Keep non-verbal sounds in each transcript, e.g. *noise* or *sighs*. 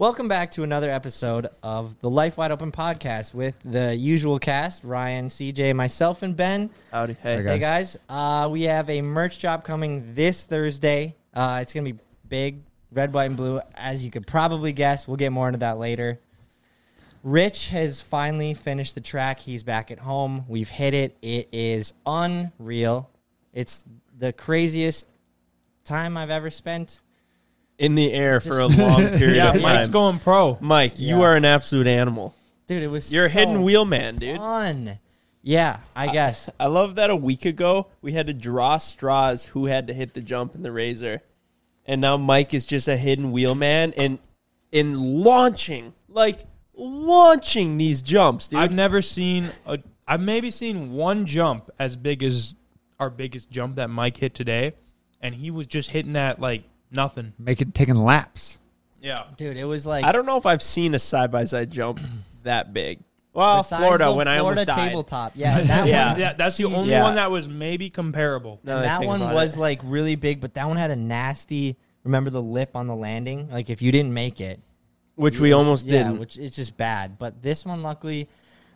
Welcome back to another episode of the Life Wide Open podcast with the usual cast Ryan, CJ, myself, and Ben. Howdy. Hey. Hey guys, uh, we have a merch drop coming this Thursday. Uh, it's going to be big, red, white, and blue, as you could probably guess. We'll get more into that later. Rich has finally finished the track. He's back at home. We've hit it. It is unreal. It's the craziest time I've ever spent. In the air for a long *laughs* period Yeah, of Mike's going pro. Mike, you Yeah. are an absolute animal. Dude, it was You're a so hidden wheel man, dude. fun. Yeah, I guess. I love that a week ago we had to draw straws who had to hit the jump in the razor. And now Mike is just a hidden wheel man and in launching, like launching these jumps, dude. I've never seen a. I've maybe seen one jump as big as our biggest jump that Mike hit today, and he was just hitting that like nothing. Making taking laps. Yeah, Dude, it was like I don't know if I've seen a side by side jump *clears throat* that big. Well, besides Florida the when I Florida almost died. tabletop. Yeah, that *laughs* Yeah. one. yeah, that's the only yeah. one that was maybe comparable. Now that I that think one about was it. like really big, but that one had a nasty. Remember the lip on the landing? Like if you didn't make it, which we was- almost yeah, didn't. which is just bad. But this one, luckily,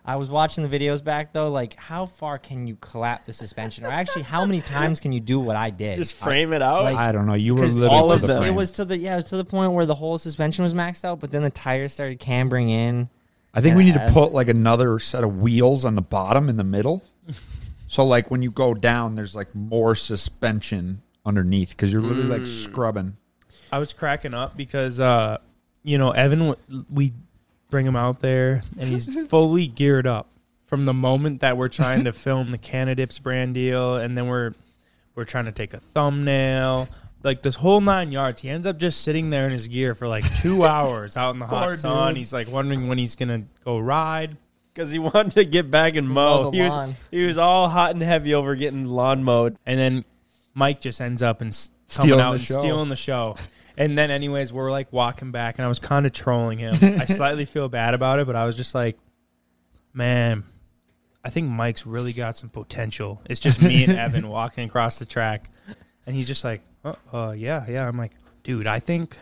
I was watching the videos back though. Like, how far can you collapse the suspension, or actually, how many times can you do what I did? just frame it out. like- I don't know. You were Because literally all to of the them. frame. It was to the yeah, it was to the point where the whole suspension was maxed out, but then the tires started cambering in. I think we need to put like another set of wheels on the bottom in the middle. *laughs* so like when you go down, there's like more suspension underneath because you're literally like scrubbing. I was cracking up because uh, you know Evan. We bring him out there, and he's *laughs* fully geared up from the moment that we're trying to film the Canadips brand deal, and then we're we're trying to take a thumbnail. Like this whole nine yards, he ends up just sitting there in his gear for like two *laughs* hours out in the hot Poor sun. dude. He's like wondering when he's gonna go ride. because he *laughs* wanted to get back and Mow mow. the He was lawn. he was all hot and heavy over getting lawn mowed. And then Mike just ends up and s- coming Stealing out the and show. stealing the show. And then, anyways, we're like walking back, and I was kind of trolling him. *laughs* I slightly feel bad about it, but I was just like, man, I think Mike's really got some potential. It's just me and *laughs* Evan walking across the track, and he's just like, uh, uh, yeah, yeah. I'm like, dude, I think,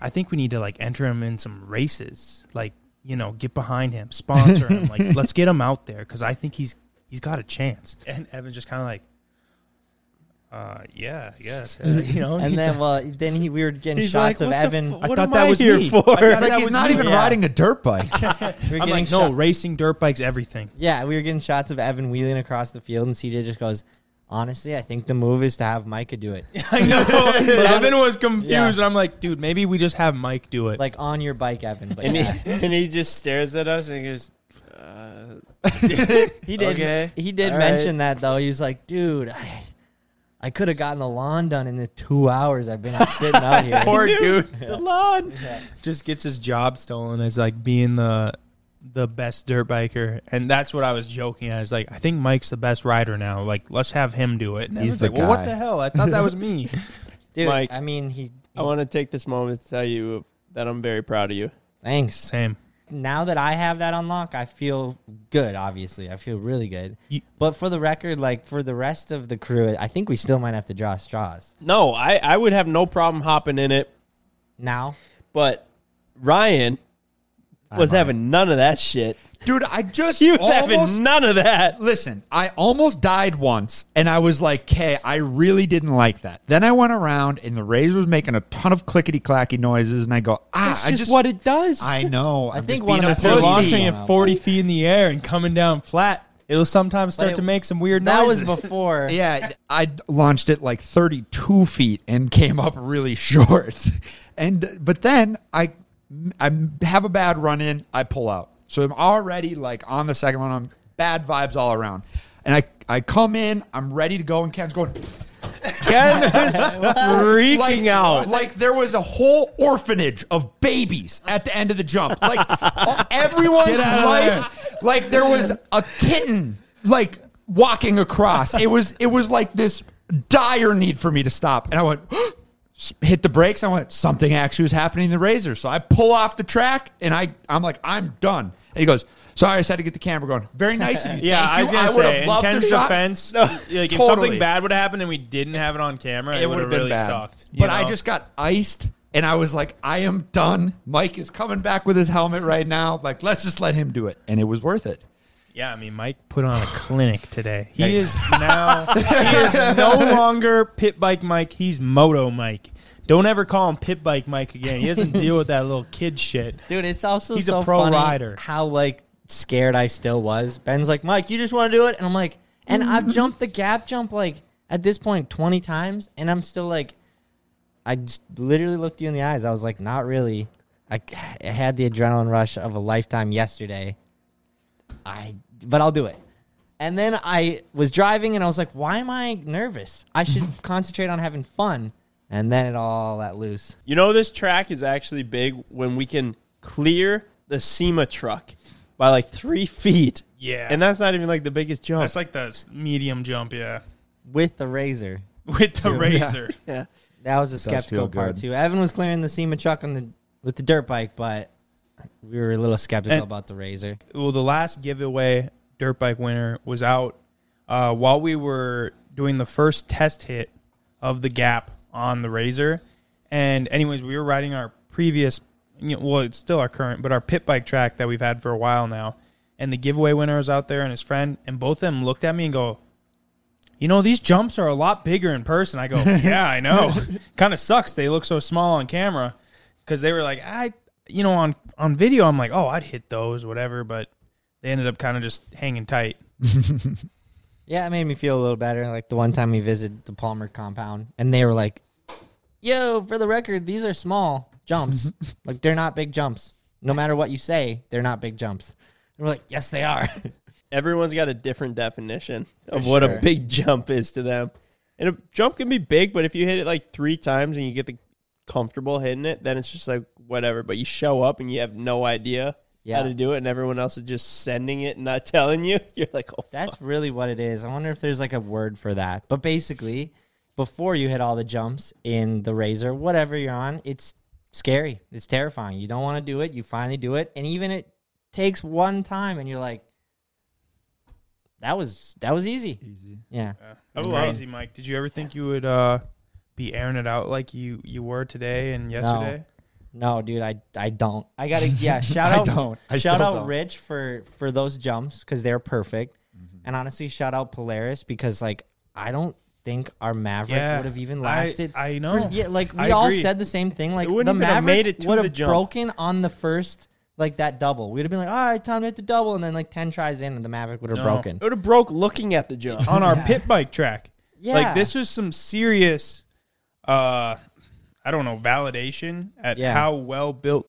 I think we need to like enter him in some races, like you know, get behind him, sponsor him, like *laughs* let's get him out there because I think he's he's got a chance. And Evan's just kind of like. Uh, yeah, yes, *laughs* uh, you know, And then, well, then he, we were getting He's shots like, of "What the Evan. fu- I what thought am that I was here me. for? I thought like that he's was not me. even Yeah. riding a dirt bike. *laughs* we were I'm getting like, no, shot- racing dirt bikes, everything. Yeah, we were getting shots of Evan wheeling across the field, and CJ just goes, Honestly, I think the move is to have Micah do it, *laughs* I know. Evan was confused, Yeah. and I'm like, dude, maybe we just have Mike do it. like on your bike, Evan. But And yeah, he, and he just stares at us and he goes, uh, he did. Okay. He did All mention that though. He was like, "Dude, I, I could have gotten the lawn done in the two hours I've been sitting out *laughs* here." Poor dude the lawn. just gets his job stolen as like being the the best dirt biker, and that's what I was joking at. Is like, I think Mike's the best rider now. Like, let's have him do it. And He's Evan's the like, well, what the hell? I thought that was me. *laughs* Dude, Mike. I mean, he. I want to take this moment to tell you that I'm very proud of you. Thanks. Same. Now that I have that unlock, I feel good. Obviously, I feel really good. You- but for the record, like for the rest of the crew, I think we still might have to draw straws No, I, I would have no problem hopping in it, now. but Ryan was having none of that shit. Dude, I just He was almost, having none of that. Listen, I almost died once, and I was like, "Okay, I really didn't like that." Then I went around, and the razor was making a ton of clickety clacky noises, and I go, "Ah, That's I just, just what it does. I know. I I'm think just one being of a the They're Pussy. launching Yeah. at 40 feet in the air and coming down flat. It'll sometimes start it- to make some weird That was noises. *laughs* before. Yeah, I launched it like 32 feet and came up really *laughs* short. And but then I I have a bad run in, I pull out. So I'm already like on the second one, I'm bad vibes all around. And I I come in, I'm ready to go, and Ken's going Ken freaking like, out. Like there was a whole orphanage of babies at the end of the jump. Like all- everyone's life, like there was a kitten like walking across. It was it was like this dire need for me to stop, and I went. Hit the brakes. I went. Something actually was happening in the razor, so I pull off the track, and I I'm like I'm done. And he goes, "Sorry, I just had to get the camera going." Very nice of you. *laughs* Yeah, Thank I was you. gonna would say, have in loved Ken's the shot. defense, *laughs* like if Totally. something bad would have happened and we didn't have it on camera, it, it would have really bad. sucked. you But I know? just got iced, and I was like, I am done. Mike is coming back with his helmet right now. Like, let's just let him do it, and it was worth it. Yeah, I mean, Mike put on a *sighs* clinic today. He is now he is no *laughs* longer pit bike Mike. He's moto Mike. Don't ever call him pit bike Mike again. He doesn't deal with that little kid shit. Dude, it's also He's a pro funny rider. how like scared I still was. Ben's like, Mike, you just want to do it, and I'm like, and I've *laughs* jumped the gap jump like at this point twenty times, and I'm still like, I just literally looked you in the eyes. I was like, not really. I, I had the adrenaline rush of a lifetime yesterday. I, but I'll do it. And then I was driving, and I was like, why am I nervous? I should *laughs* concentrate on having fun. And then it all let loose. You know, this track is actually big when we can clear the SEMA truck by like three feet. Yeah. And that's not even like the biggest jump. That's like the medium jump, yeah, with the razor. *laughs* with the razor. *laughs* yeah. That was the feel skeptical part good. too. Evan was clearing the SEMA truck on the with the dirt bike, but we were a little skeptical And- about the razor. well, the last giveaway dirt bike winner was out uh, while we were doing the first test hit of the gap on the razor. And anyways, we were riding our previous, you know, well, it's still our current, but our pit bike track that we've had for a while now. And the giveaway winner was out there and his friend, and both of them looked at me and go, "You know, these jumps are a lot bigger in person." I go, *laughs* "Yeah, I know. kind of sucks. They look so small on camera." Because they were like, "I, you know, on on video, I'm like, oh, I'd hit those, whatever." But they ended up kind of just hanging tight. *laughs* Yeah, it made me feel a little better. Like the one time we visited the Palmer compound, and they were like, "Yo, for the record, these are small jumps. *laughs* like they're not big jumps. No matter what you say, they're not big jumps." And we're like, "Yes, they are." *laughs* Everyone's got a different definition of For what sure. a big jump is to them. And a jump can be big, but if you hit it like three times and you get the comfortable hitting it, then it's just like whatever. But you show up and you have no idea Yeah. how to do it, and everyone else is just sending it and not *laughs* telling you. You're like, oh, That's fuck. really what it is. I wonder if there's like a word for that. But basically, before you hit all the jumps in the razor, whatever you're on, it's scary. It's terrifying. You don't want to do it. You finally do it, and even it takes one time, and you're like, "That was that was easy." Easy. Yeah. That was easy, Mike. Did you ever think you would uh, be airing it out like you you were today and yesterday? No, dude, I I don't. I gotta *laughs* yeah. Shout I out, don't. I shout out don't. Rich for for those jumps because they're perfect, mm-hmm. and honestly, shout out Polaris because like I don't think our Maverick Yeah, would have even lasted. I know. For- yeah, like we I all agree. said the same thing. Like It the Maverick made it to would the have jump. broken on the first like that double. We'd have been like, all right, time to hit the double, and then like ten tries in, and the Maverick would have No. broken. It would have broke looking at the jump. On our *laughs* pit bike track, Yeah. Like this was some serious uh I don't know, validation at Yeah. how well built.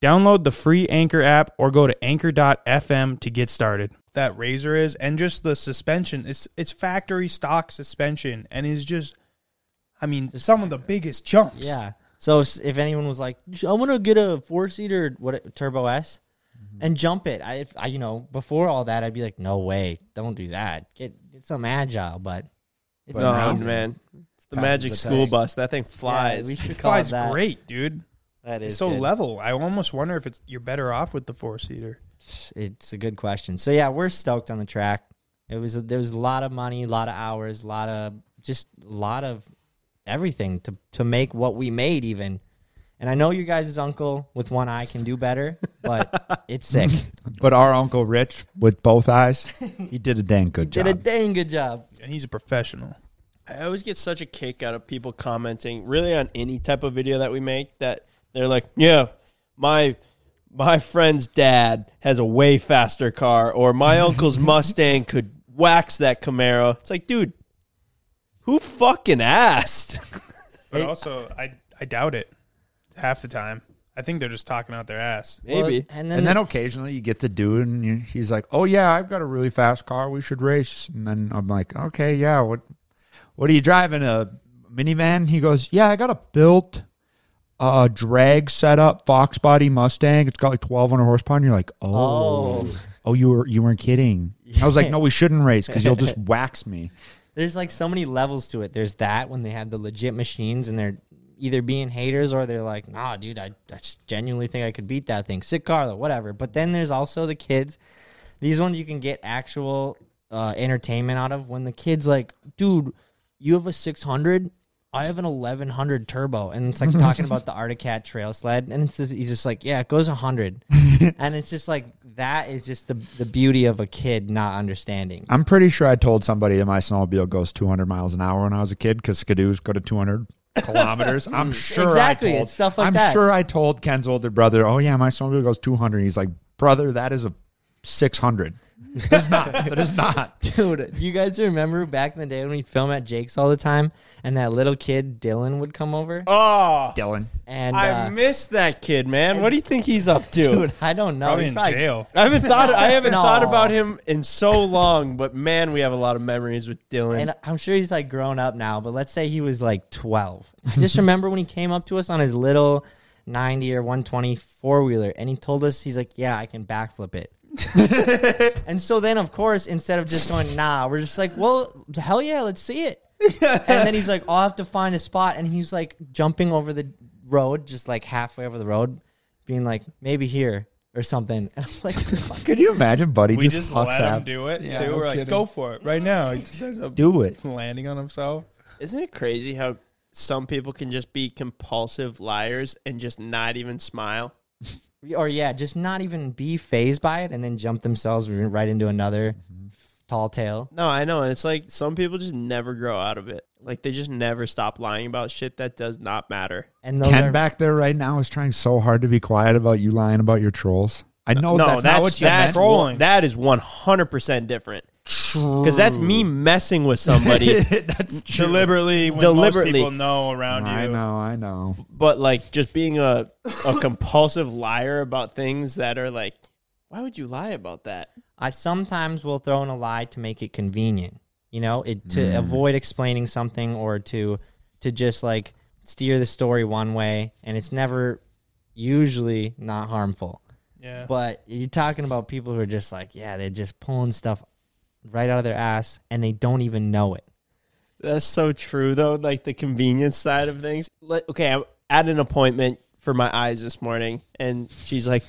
Download the free Anchor app or go to anchor.fm to get started. That razor is and just the suspension. It's it's factory stock suspension and is just I mean some of the biggest jumps. Yeah. So if anyone was like, I want to get a four seater, what Turbo S, Mm-hmm. and jump it, I, I, you know, before all that, I'd be like, no way, don't do that. Get get some agile, but it's No, amazing. man. It's the Passes magic the school bus. That thing Yeah, flies. we should It call it flies that. great, dude. That is It's so good. level. I almost wonder if it's you're better off with the four seater. It's a good question. So yeah, we're stoked on the track. It was there was a lot of money, a lot of hours, a lot of just a lot of everything to to make what we made even. And I know your guys' uncle with one eye can do better, but *laughs* it's sick. But our uncle Rich with both eyes, he did a dang good *laughs* job. Did a dang good job. And he's a professional. I always get such a kick out of people commenting, really on any type of video that we make, that they're like, "Yeah, my my friend's dad has a way faster car, or my *laughs* uncle's Mustang could wax that Camaro." It's like, dude, who fucking asked? But also I I doubt it half the time. I think they're just talking out their ass. Maybe. Well, and then, and then occasionally you get the dude and you, he's like, "Oh yeah, I've got a really fast car. We should race." And then I'm like, "Okay, yeah. What what are you driving? A minivan?" He goes, "Yeah, I got a built uh drag setup Fox body Mustang. It's got like 1200 horsepower." And you're like, "Oh, Oh. oh, you were you weren't kidding." I was like, "No, we shouldn't race because you'll just *laughs* wax me." there's like so many levels to it. There's that when they have the legit machines and they're either being haters or they're like, nah, dude, I, I just genuinely think I could beat that thing. Sick Carlo, whatever. But then there's also the kids. These ones you can get actual uh, entertainment out of when the kid's like, dude, you have a 600. I have an 1100 turbo, and it's like talking about the Arctic Cat trail sled, and it's just, he's just like, yeah, it goes 100, *laughs* and it's just like that is just the the beauty of a kid not understanding. I'm pretty sure I told somebody that my snowmobile goes 200 miles an hour when I was a kid because Ski-Doos go to 200 *laughs* kilometers. I'm *laughs* sure Exactly, I told, it's stuff like I'm that. sure I told Ken's older brother, "Oh yeah, my snowmobile goes 200." He's like, "Brother, that is a 600." It's not. It is not. *laughs* Dude, do you guys remember back in the day when we film at Jake's all the time, and that little kid Dylan would come over? Oh, Dylan. And I uh, miss that kid, man. What do you think he's up to? dude, I don't know. Probably He's in probably- jail. I haven't thought. I haven't No. thought about him in so long, but man, we have a lot of memories with Dylan. And I'm sure he's like grown up now, but let's say he was like 12. Just remember when he came up to us on his little 90 or 120 four wheeler, and he told us, he's like, Yeah, I can backflip it. *laughs* and so then, of course, instead of just going, Nah, we're just like, Well, hell yeah, let's see it. *laughs* and then he's like, I'll have to find a spot. And he's like jumping over the road, just like halfway over the road, being like, Maybe here or something. And I'm like, "Fuck." Could you imagine, buddy? We just, just hucks let him out. do it. Yeah, too. no We're like, go for it right now. He just ends up Do it. landing on himself. Isn't it crazy how some people can just be compulsive liars and just not even smile? Or yeah, just not even be phased by it and then jump themselves right into another mm-hmm. tall tale. No, I know, and it's like some people just never grow out of it. Like they just never stop lying about shit that does not matter. And Ken are, back there right now is trying so hard to be quiet about you lying about your trolls. I know no, that's, that's not what you that's trolling. that is one hundred percent different. Because that's me messing with somebody, *laughs* that's true. Deliberately, when Deliberately. most people know around you. I know, I know. but like just being a a compulsive liar about things that are like, why would you lie about that? I sometimes will throw in a lie to make it convenient. You know, it to mm. avoid explaining something or to to just like steer the story one way, and it's never usually not harmful. Yeah. But you're talking about people who are just like, yeah, they're just pulling stuff right out of their ass, and they don't even know it. That's so true, though. Like the convenience side of things. Like, okay, I'm at an appointment for my eyes this morning, and she's like,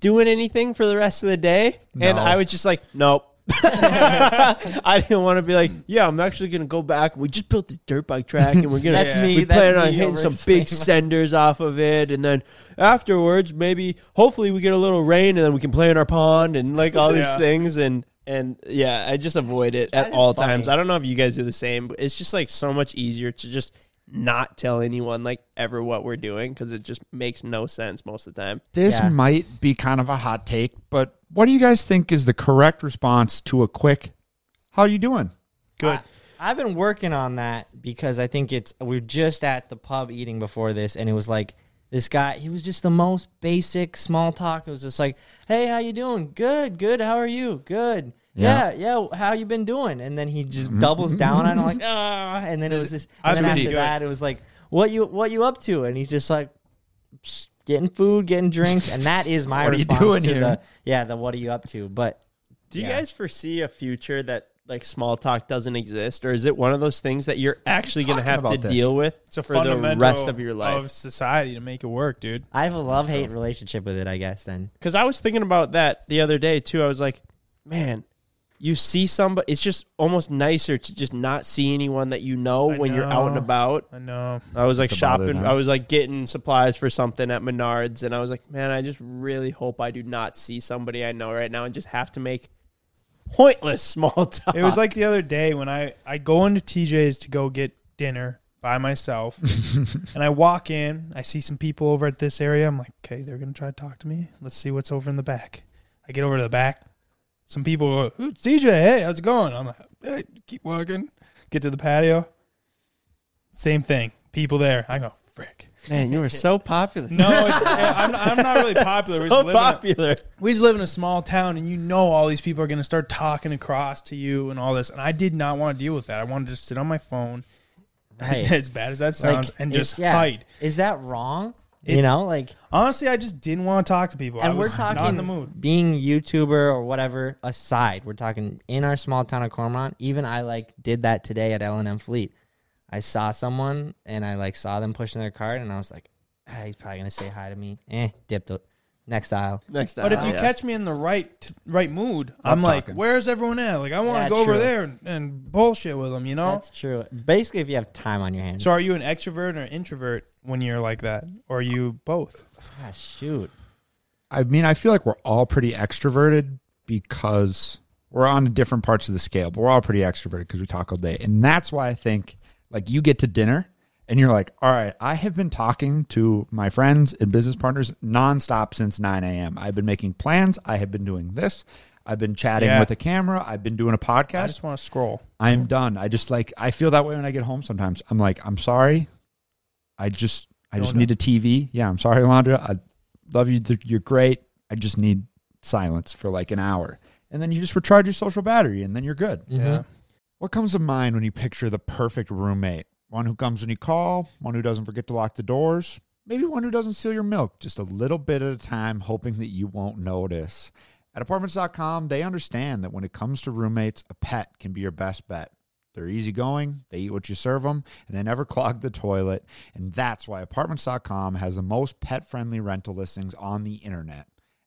"Doing anything for the rest of the day?" And I was just like, "Nope." *laughs* *laughs* I didn't want to be like, yeah, I'm actually gonna go back. We just built this dirt bike track, and we're gonna. *laughs* That's me. We That's plan on me hitting some big myself. senders off of it, and then afterwards, maybe, hopefully, we get a little rain, and then we can play in our pond and like all these things. And and yeah, I just avoid it at all funny. times. I don't know if you guys do the same, but it's just like so much easier to just not tell anyone like ever what we're doing because it just makes no sense most of the time. This Yeah. might be kind of a hot take, but what do you guys think is the correct response to a quick "How are you doing"? Good. I, have been working on that because I think it's we are just at the pub eating before this, and it was like this guy. He was just the most basic small talk. It was just like, "Hey, how you doing? Good, good. How are you? Good." Yeah, yeah. How you been doing? And then he just doubles down on it, like, ah. And then it was this. And then after that, it was like, "What you what you up to?" And he's just like, getting food, getting drinks, and that is my *laughs* What are you response doing to here? the yeah the what are you up to? But Do you Yeah. guys foresee a future that like small talk doesn't exist, or is it one of those things that you're actually going to have to this. deal with It's a for the rest of your life? of society to make it work, dude. I have a love hate relationship with it. I guess then. Because I was thinking about that the other day too. I was like, man, you see somebody. It's just almost nicer to just not see anyone that you know I when you're out and about. I know. I was like That's about it, shopping. I was like getting supplies for something at Menards, and I was like, man, I just really hope I do not see somebody I know right now and just have to make pointless small *laughs* talk. It was like the other day when I I go into TJ's to go get dinner by myself, *laughs* and I walk in. I see some people over at this area. I'm like, okay, they're gonna try to talk to me. Let's see what's over in the back. I get over to the back. Some people go, "Ooh, TJ, hey, how's it going? I'm like, hey, keep walking. Get to the patio. Same thing. People there. I go, frick. Man, you were so popular. No, it's, I'm, I'm not really popular. We *laughs* so just live in a- popular. we just live in a small town and you know all these people are going to start talking across to you and all this and i did not want to deal with that i wanted to just sit on my phone Hey. *laughs* as bad as that sounds and is- just yeah. hide Is that wrong? It- you know, like, honestly i just didn't want to talk to people I and we're was talking not in the mood being YouTuber or whatever aside. We're talking in our small town of Cormorant. Even I like did that today at L and M Fleet. I saw someone and I like saw them pushing their cart, and I was like, ah, he's probably gonna say hi to me. Eh, dipped it. Next aisle. Next time, but if you yeah. catch me in the right right mood i'm Love like talking. where's everyone at like i want to Yeah, go over true. there and, and bullshit with them you know That's true. Basically, if you have time on your hands. so are you an extrovert or an introvert when you're like that or are you both Ah, shoot. I mean, I feel like we're all pretty extroverted because we're on different parts of the scale, but we're all pretty extroverted because we talk all day. And that's why I think like you get to dinner and you're like, all right, I have been talking to my friends and business partners nonstop since 9 a.m. I've been making plans. I have been doing this. I've been chatting Yeah. with a camera. I've been doing a podcast. I just want to scroll I'm done. I just like I feel that way when I get home sometimes. I'm like, I'm sorry. I just I just No, no. need a TV. Yeah, I'm sorry, Alondra. I love you. You're great. I just need silence for like an hour. And then you just recharge your social battery and then you're good. yeah mm-hmm. What comes to mind when you picture the perfect roommate? One who comes when you call, one who doesn't forget to lock the doors, maybe one who doesn't steal your milk just a little bit at a time, hoping that you won't notice. At apartments.com, they understand that when it comes to roommates, a pet can be your best bet. They're easygoing, they eat what you serve them, and they never *laughs* clog the toilet. And that's why apartments.com has the most pet friendly rental listings on the internet.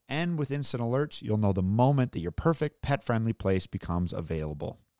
And with instant alerts, you'll know the moment that your perfect pet friendly place becomes available.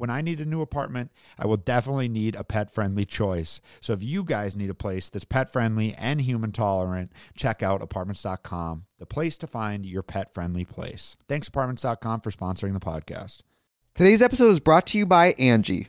When I need a new apartment, I will definitely need a pet friendly choice. So if you guys need a place that's pet friendly and human tolerant, check out apartments.com, the place to find your pet friendly place. Thanks, apartments.com, for sponsoring the podcast. Today's episode is brought to you by Angi.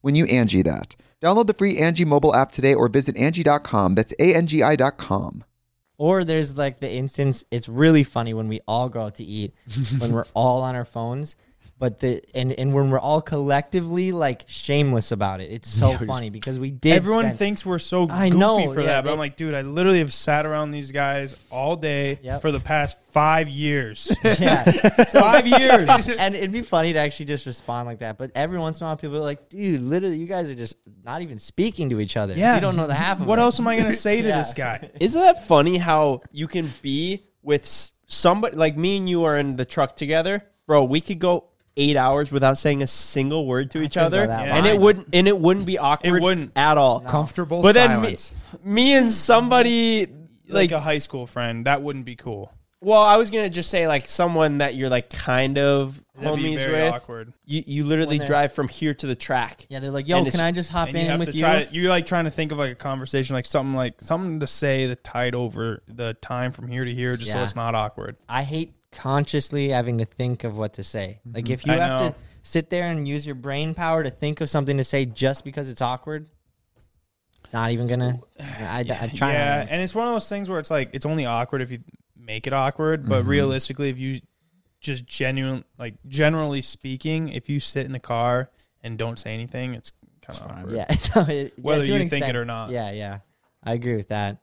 when you Angi that. Download the free Angi mobile app today or visit Angi.com. That's A-N-G-I dot com. Or there's like the instance. It's really funny when we all go out to eat when we're *laughs* all on our phones. But the and and when we're all collectively like shameless about it, it's so funny because we did. Everyone spend- thinks we're so I know, for yeah, that, but they- I'm like, dude, I literally have sat around these guys all day Yep. for the past five years. *laughs* yeah. five *laughs* years. and it'd be funny to actually just respond like that. But every once in a while, people are like, "Dude, literally, you guys are just not even speaking to each other. Yeah. you don't know the half of What it." else am I gonna *laughs* say to Yeah. this guy? Isn't that funny how you can be with s- somebody like me and you are in the truck together, bro? We could go eight hours without saying a single word to each other, and it wouldn't and it wouldn't be awkward. It wouldn't. at all. Comfortable But then me, me and somebody Like like, a high school friend, that wouldn't be cool. well, I was gonna just say like someone that you're like kind of That'd be homies very with. awkward. You you literally drive from here to the track. Yeah, they're like, "Yo, can I just hop And you in with you?" try to, you're like trying to think of like a conversation, like something like something to say the tide over the time from here to here, just so it's not awkward. I hate consciously having to think of what to say. Like if you I have know. to sit there and use your brain power to think of something to say just because it's awkward, not even gonna. *sighs* I, I try. yeah, and it's one of those things where it's like it's only awkward if you make it awkward, but Mm-hmm. realistically, if you just genuine, like generally speaking, if you sit in the car and don't say anything, it's kind of awkward. Yeah, *laughs* no, it- Whether an you think it or not. Yeah, yeah, I agree with that.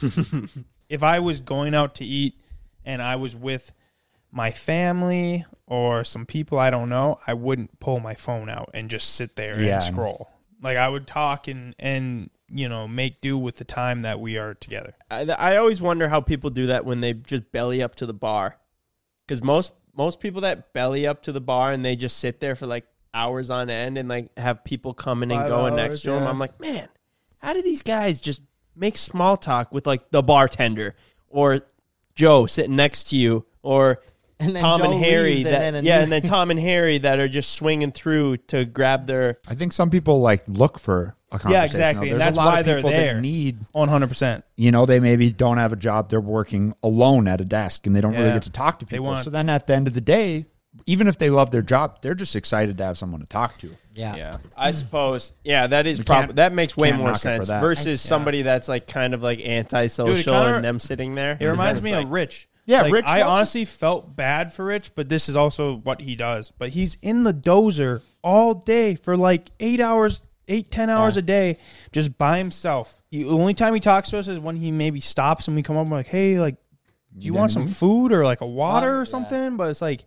*laughs* if I was going out to eat and I was with my family or some people I don't know, I wouldn't pull my phone out and just sit there Yeah. and scroll. Like I would talk and and you know make do with the time that we are together. I, I always wonder how people do that when they just belly up to the bar, because most most people that belly up to the bar and they just sit there for like hours on end and like have people coming and Five going hours, next to them. I'm like, man, how do these guys just make small talk with like the bartender or Joe sitting next to you or And then Tom Joe and Harry leaves, that and then a yeah, new- and then Tom and Harry that are just swinging through to grab their I think some people like look for a conversation. Yeah, exactly, There's and that's a lot why of they're people there. That need, One hundred percent. you know, they maybe don't have a job. They're working alone at a desk, and they don't really get to talk to people. want- so then, at the end of the day, even if they love their job, they're just excited to have someone to talk to. yeah, Yeah, I suppose. Yeah, that is We probably that makes way more knock it for sense versus somebody that's like kind of like antisocial Dude, it kinda- and them sitting there. It reminds me like- of Rich. Yeah, Like, Rich I honestly felt bad for Rich, but this is also what he does. But he's in the dozer all day for like eight hours, eight ten hours a day, just by himself. The only time he talks to us is when he maybe stops and we come up and we're like, "Hey, like, do you want some mm-hmm. food or like a water or something?" But it's like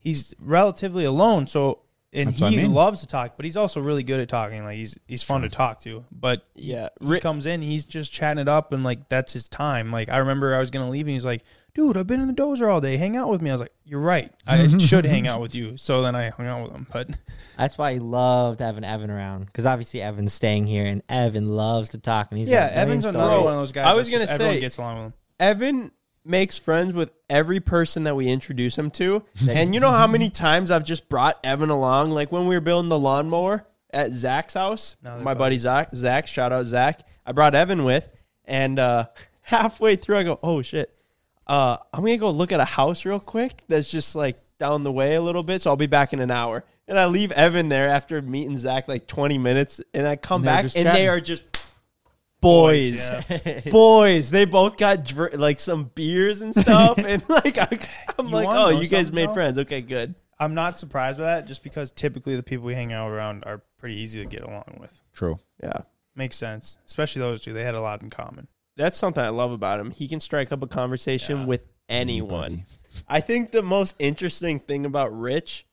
he's relatively alone, so and That's he I mean. loves to talk, but he's also really good at talking. Like he's he's fun to talk to, but Yeah, he Ri- comes in, he's just chatting it up, and like that's his time. Like I remember I was gonna leave, and he's like, "Dude, I've been in the dozer all day. Hang out with me." I was like, "You're right. I *laughs* should hang out with you." So then I hung out with him. But *laughs* That's why I loved having Evan around because obviously Evan's staying here and Evan loves to talk and he's yeah, got a million Evan's another stories. one of those guys. I was that's gonna everyone say- gets along with him. Evan makes friends with every person that we introduce him to. *laughs* and you know how many times I've just brought Evan along? Like when we were building the lawnmower at Zach's house, Now they're my buddy. Zach, Zach, shout out Zach. I brought Evan with, and uh, halfway through, I go, "Oh shit, uh, I'm gonna go look at a house real quick that's just like down the way a little bit, so I'll be back in an hour." And I leave Evan there after meeting Zach like 20 minutes, and I come And back, just and they are just boys yeah. *laughs* *laughs* boys. They both got dr- like some beers and stuff, *laughs* and like I, I'm You like, oh, you guys made though? friends. Okay, good. I'm not surprised by that, just because typically the people we hang out around are pretty easy to get along with. True. Yeah, Makes sense. Especially those two. They had a lot in common. That's something I love about him. He can strike up a conversation Yeah. with anyone. I think the most interesting thing about Rich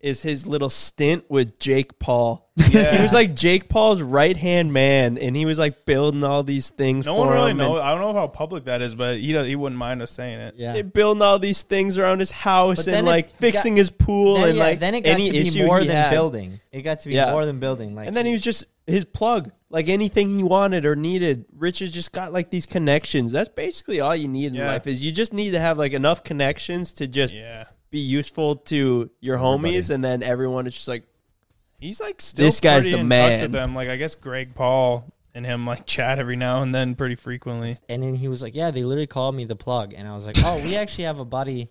is his little stint with Jake Paul. *laughs* Yeah. He was like Jake Paul's right hand man, and he was like building all these things No for one really him. knows. I don't know how public that is, but he does, he wouldn't mind us saying it. Yeah. they building all these things around his house and like fixing got- his pool Then, and yeah, like then it got any to be more than had. building. It got to be Yeah. more than building. Like, And then he was just his plug. Like anything he wanted or needed, Rich has just got like these connections. That's basically all you need in Yeah. life is you just need to have like enough connections to just Yeah. Be useful to your homies, and then everyone is just like, He's like still This guy's pretty the in man. touch with them. Like I guess Greg Paul and him like *laughs* chat every now and then pretty frequently. and then he was like, "Yeah, they literally called me the plug," and I was like, "Oh, we actually have a buddy,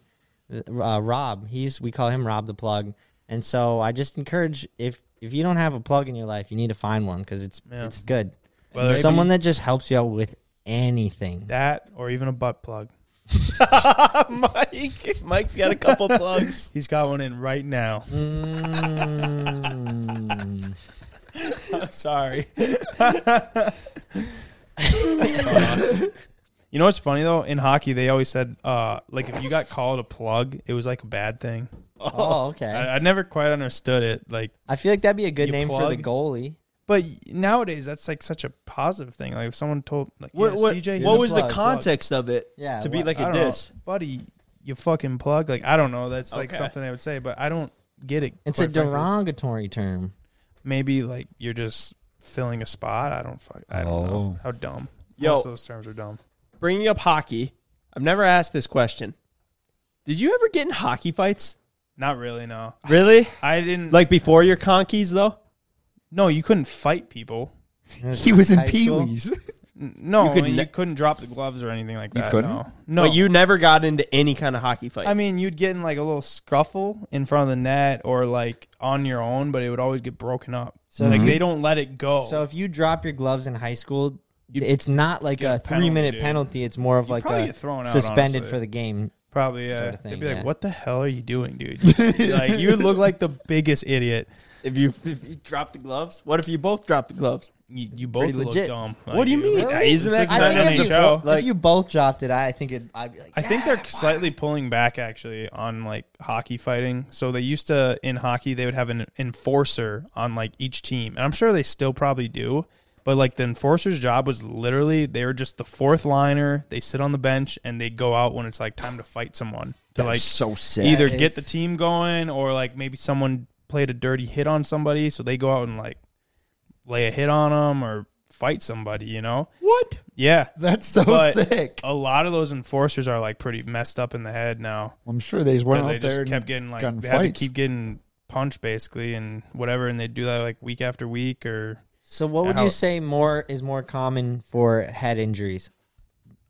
uh, Rob. He's we call him Rob the plug." And so I just encourage if if you don't have a plug in your life, you need to find one because it's Yeah. it's good. Whether it's Someone that just helps you out with anything. that or even a butt plug. *laughs* Mike, Mike's got a couple *laughs* plugs. He's got one in right now. Mm. *laughs* Sorry. you know what's funny though? In hockey, they always said uh, like if you got called a plug, it was like a bad thing. oh, okay. I, I never quite understood it. Like, I feel like that'd be a good You name for the goalie. But nowadays that's like such a positive thing. Like if someone told like What, yeah, what, CJ, what was the plug. context of it? Yeah, to be what- like a don't know, buddy, you fucking plug. Like I don't know. That's like Okay. something they would say, but I don't get it. It's a quite frankly. derogatory term. Maybe like you're just filling a spot. I don't fuck. I don't Oh. know. How dumb. Yo. Most of those terms are dumb. Bringing up hockey, I've never asked this question. Did you ever get in hockey fights? Not really. No, Really? I didn't. Like before your conkeys, though? No, you couldn't fight people. He was in High Pee school? Wee's. N- *laughs* No, You you, could could ne- you couldn't drop the gloves or anything like You that. couldn't? No, no. But you never got into any kind of hockey fight. I mean, you'd get in like a little scuffle in front of the net or like on your own, but it would always get broken up. So like if they don't let it go. So if you drop your gloves in high school, You'd it's not like get a a penalty, three minute dude. penalty. It's more of You'd like probably a get thrown out, suspended honestly. for the game. Probably, yeah. sort of They'd be like, yeah. "What the hell are you doing, dude?" *laughs* like you look like the biggest idiot. If you *laughs* if you drop the gloves, what if you both drop the gloves? You, you both Pretty look legit. dumb. What do you mean? Really? Isn't that It's kind like of if you, NHL? both, Like- if you both dropped it, I think it. I'd be like, I think "Yeah." they're ah, slightly pulling back actually on like hockey fighting. So they used to in hockey they would have an enforcer on like each team, and I'm sure they still probably do. But like the enforcer's job was literally they were just the fourth liner. They sit on the bench and they go out when it's like time to fight someone to like so sick. either get the team going or like maybe someone played a dirty hit on somebody, so they go out and like lay a hit on them or fight somebody. You know? What? Yeah. That's so But sick. A lot of those enforcers are like pretty messed up in the head now I'm sure they just went out they there just kept getting like they had to keep getting punched basically and whatever, and they do that like week after week or So what would How- you say more is more common for head injuries?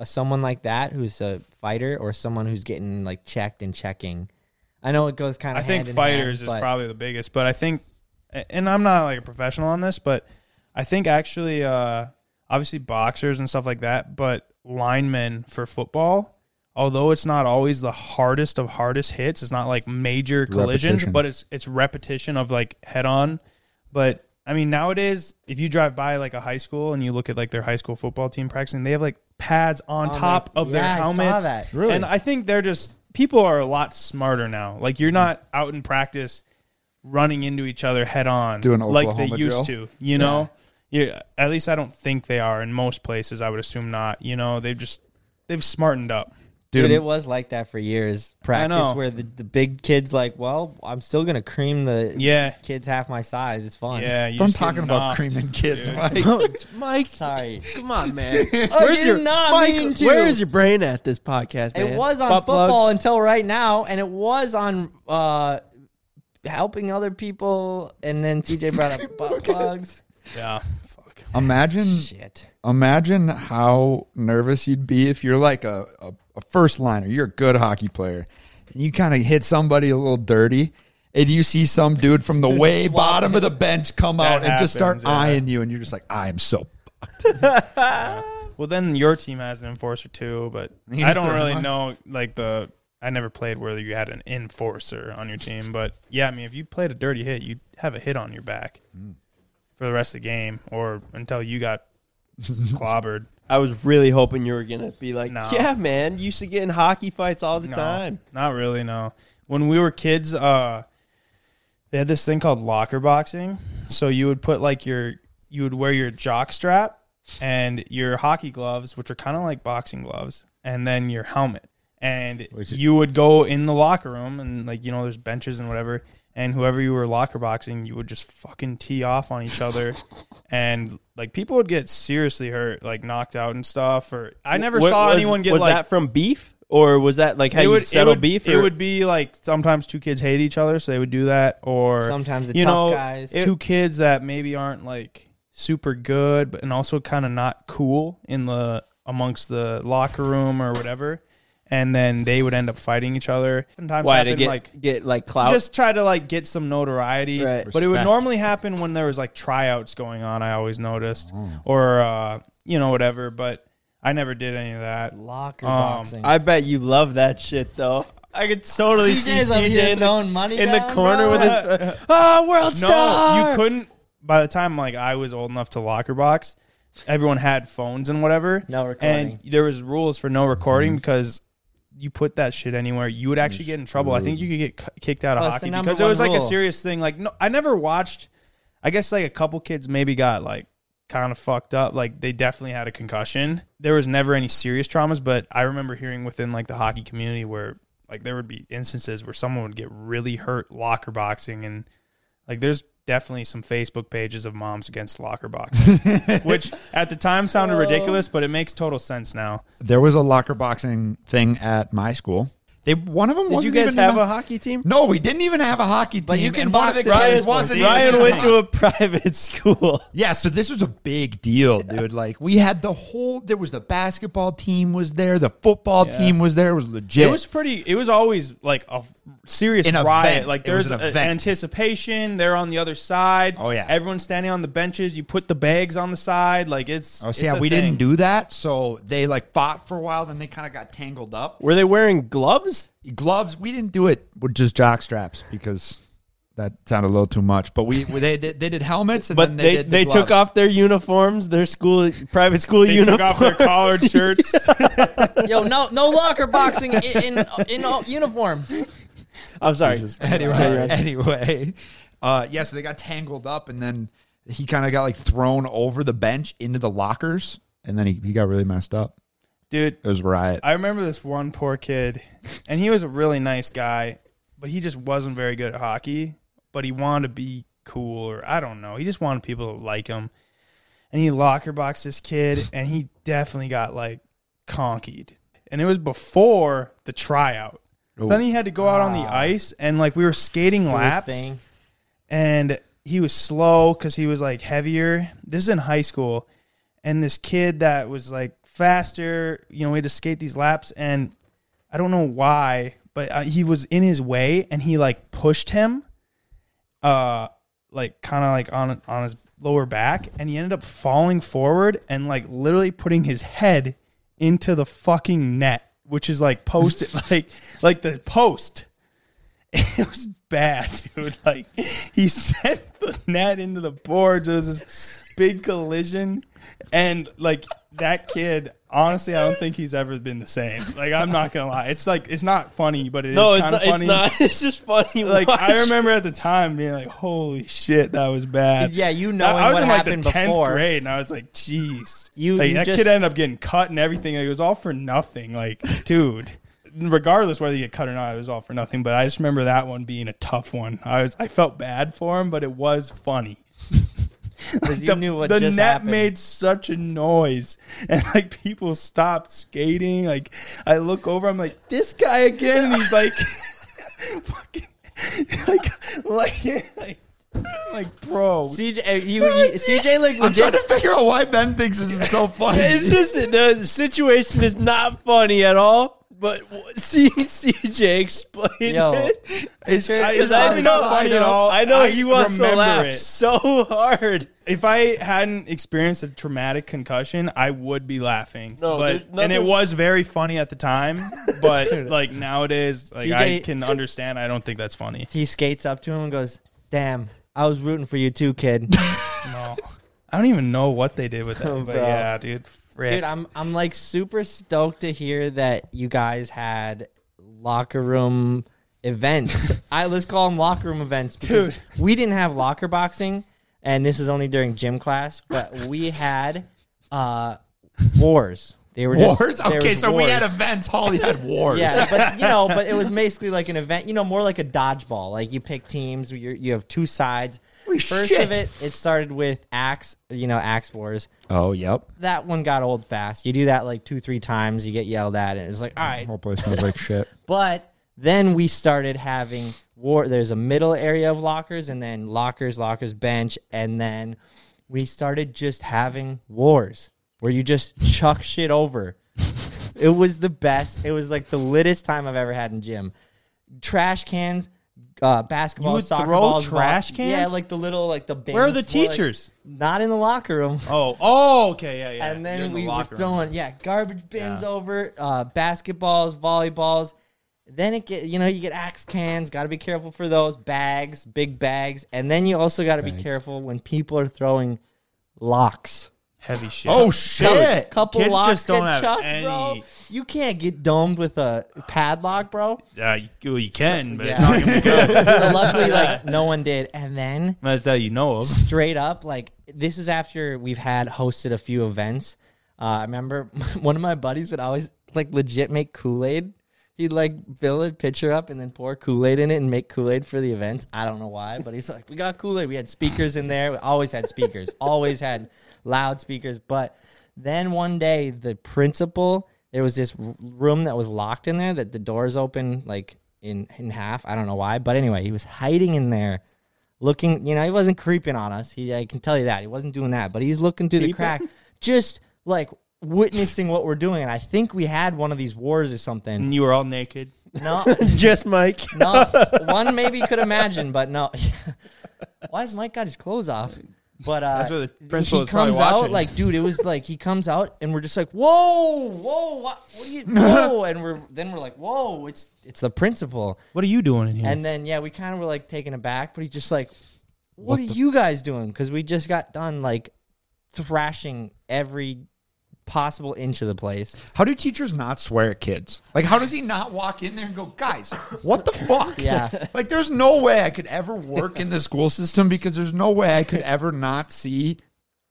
A, someone like that who's a fighter or someone who's getting like checked and checking? I know it goes kind of. I think fighters is probably the biggest, but I think, and I'm not like a professional on this, but I think actually, uh, obviously boxers and stuff like that, but linemen for football, although it's not always the hardest of hardest hits, it's not like major collisions, Repetition. but it's it's repetition of like head on. But I mean, nowadays, if you drive by like a high school and you look at like their high school football team practicing, they have like pads on, On top their- of their Yeah, I saw helmets. that. Really? And I think they're just people are a lot smarter now. Like you're mm-hmm. not out in practice running into each other head on Doing like they Oklahoma used drill. to. You know, yeah. At least I don't think they are in most places. I would assume not. You know, they've just they've smartened up. Dude, Dude, it was like that for years. Practice know. where the, the big kids like, well, I'm still gonna cream the Yeah, kids half my size. It's fun. yeah. You I'm just get talking about knocked, creaming kids, dude. *laughs* Mike. *laughs* Mike, Sorry. come on, man. *laughs* Where's did your not Mike? mean to. Where is your brain at this podcast? Man? It was on Butt football plugs? until right now, and it was on uh, helping other people. And then CJ brought up butt plugs. Yeah, fuck. Imagine, Shit. imagine how nervous you'd be if you're like a, a, a first liner. You're a good hockey player. And you kind of hit somebody a little dirty, and you see some dude from the *laughs* way bottom of the bench come That out and just start happens, yeah. eyeing you, and you're just like, I am so. *laughs* Well, then your team has an enforcer too, but *laughs* I don't really know like the. I never played where you had an enforcer on your team, but yeah, I mean, if you played a dirty hit, you'd have a hit on your back. Mm. for the rest of the game or until you got clobbered. I was really hoping you were gonna be like, No. yeah, man, used to get in hockey fights all the No, time. Not really, no. When we were kids, uh they had this thing called locker boxing. So you would put like your you would wear your jock strap and your hockey gloves, which are kind of like boxing gloves, and then your helmet. And you would go in the locker room and like you know there's benches and whatever and whoever you were locker boxing, you would just fucking tee off on each other and like people would get seriously hurt, like knocked out and stuff or I never What- saw was- anyone get Was like that from beef, or was that like how you settle beef? It would be like sometimes two kids hate each other, so they would do that, or Sometimes the you tough know, guys. two kids that maybe aren't like super good, but and also kind of not cool in the amongst the locker room or whatever, and then they would end up fighting each other. Sometimes why to happen, get like get like clout. just try to like get some notoriety. Right. But it would Respect. normally happen when there was like tryouts going on. I always noticed, Oh. or uh, you know whatever. But I never did any of that. Locker Um, boxing. I bet you love that shit though. I could totally *laughs* CJ's see up CJ in the, throwing money in the down, corner bro. with his oh *laughs* world No, star. you couldn't. By the time like I was old enough to locker box, everyone had phones and whatever. No recording. And there was rules for no recording because you put that shit anywhere, you would actually get in trouble. I think you could get cu- kicked out of Well, it's the hockey number because it was one like a rule. serious thing. Like no, I never watched. I guess like a couple kids maybe got like kind of fucked up. Like they definitely had a concussion. There was never any serious traumas, but I remember hearing within like the hockey community where like there would be instances where someone would get really hurt locker boxing and like there's definitely some Facebook pages of moms against locker boxing, *laughs* which at the time sounded ridiculous, but it makes total sense now. There was a locker boxing thing at my school. They one of them Did you wasn't guys even have in a hockey team? No, we didn't even have a hockey team. But you can and one of the in guys Ryan- wasn't Ryan even went to a *laughs* private school. Yeah, so this was a big deal, dude. Like we had the whole there was the basketball team was there, the football Yeah. team was there. It was legit. It was pretty. It was always like a serious An riot. event. Like there's an a- event. anticipation. They're on the other side. Oh, yeah. everyone's standing on the benches. You put the bags on the side. Like it's. Oh, it's so yeah, a we thing. didn't do that. So they like fought for a while, then they kind of got tangled up. Were they wearing gloves? Gloves, we didn't do it with just jock straps because that sounded a little too much. But we they did, they did helmets, and But then they they they, did the took off their uniforms, their school private school They uniforms. took off their collared *laughs* shirts. Yo, no, no locker boxing in in, in uniform. I'm sorry. anyway, anyway, uh, yeah. So they got tangled up, and then he kind of got like thrown over the bench into the lockers, and then he, he got really messed up. Dude, It was riot. I remember this one poor kid, and he was a really nice guy, but he just wasn't very good at hockey. But he wanted to be cool, or I don't know. He just wanted people to like him. And he locker boxed this kid, *laughs* and he definitely got like conkied. And it was before the tryout. So then he had to go out on the ah. ice, and like we were skating laps thing. and he was slow because he was like heavier. This is in high school, and this kid that was like faster. You know, we had to skate these laps, and I don't know why, but uh, he was in his way, and he like pushed him, uh, like kind of like on on his lower back, and he ended up falling forward and like literally putting his head into the fucking net, which is like posted *laughs* like like the post. *laughs* It was bad, *laughs* dude. Like he sent the net into the boards. It was this big collision, and like that kid. Honestly, I don't think he's ever been the same. Like I'm not gonna lie. It's like it's not funny, but it is No, it's kinda. It's funny. not. *laughs* It's just funny. Like Watch. I remember at the time being like, "Holy shit, that was bad." Yeah, you I- knowing I was what in like the tenth before. grade, and I was like, "Jeez." You- like you that just- kid ended up getting cut and everything. Like, it was all for nothing. Like, dude. Regardless whether you get cut or not, it was all for nothing. But I just remember that one being a tough one. I was I felt bad for him, but it was funny. *laughs* the, knew what the net happened. made such a noise *laughs* and like people stopped skating like i look over i'm like this guy again and he's like *laughs* fucking like like like, like bro CJ, uh, CJ like I'm trying to figure out why Ben thinks this is so funny. It's just the situation is not funny at all. But *laughs* seeing CJ explain Yo, it, It's, I- it's it's not not even funny funny at at all. I know I he wants to laugh it. so hard. if i hadn't experienced a traumatic concussion i would be laughing No, but there's and it was very funny at the time *laughs* but like nowadays like i can understand i don't think that's funny He skates up to him and goes, "Damn, I was rooting for you too, kid. *laughs* No, I don't even know what they did with that. Oh, but bro. yeah, dude, frick. Dude, I'm I'm like super stoked to hear that you guys had locker room events. *laughs* I let's call them locker room events because we didn't have locker boxing, and this is only during gym class. But we had uh wars. They were just, Wars? Okay, so we had wars. events. Holly had *laughs* wars. Yeah, but you know, but it was *laughs* basically like an event. You know, more like a dodgeball. Like you pick teams. You you have two sides. Holy First shit. of it, it started with axe. You know, axe wars. Oh, yep. That one got old fast. You do that like two, three times, you get yelled at, and it's like, all right. Whole place smells like *laughs* shit. But then we started having war. There's a middle area of lockers, and then lockers, lockers, bench, and then we started just having wars where you just chuck shit over. It was the best. It was like the littest time I've ever had in gym. Trash cans, uh, basketball, You would soccer throw balls, trash vol- cans? Yeah, like the little like the. Where are the more like- teachers? not in the locker room. *laughs* oh, oh, okay, yeah, yeah. And You're then in the we were locker room. throwing, yeah, garbage bins Yeah. over, uh, basketballs, volleyballs. Then it get, you know, you get axe cans. Got to be careful for those bags, big bags, and then you also got to be careful when people are throwing locks. Heavy shit. Oh, shit. Couple Kids locks just don't have chucked, any- bro. You can't get domed with a padlock, bro. yeah, you, well, you can, but it's not gonna be good. *laughs* so luckily, like no one did. And then That's that you know of. straight up like this is after we've had hosted a few events uh, i remember *laughs* one of my buddies would always like legit make kool-aid he'd like fill a pitcher up and then pour kool-aid in it and make kool-aid for the events i don't know why but he's like we got kool-aid we had speakers in there we always had speakers always had loudspeakers but then one day the principal there was this room that was locked in there that the doors open like in in half i don't know why but anyway he was hiding in there looking, you know, he wasn't creeping on us. He, I can tell you that he wasn't doing that, but he's looking through the crack, just like witnessing what we're doing. And I think we had one of these wars or something. And you were all naked. No, *laughs* Just Mike. no, one maybe could imagine, but no. *laughs* Why has Mike got his clothes off? But uh, That's what the principal he was probably comes out watching. like, dude, it was like he comes out and we're just like, whoa, whoa, what, what are you, whoa, and we're then we're like, whoa, it's it's the principal. What are you doing in here? And then yeah, we kind of were like taken aback, but he's just like, "What, are you guys doing?" Because we just got done like thrashing every possible inch of the place. How do teachers not swear at kids? Like, how does he not walk in there and go, guys, what the fuck? *laughs* Yeah. *laughs* Like, there's no way I could ever work in the school system because there's no way I could ever not see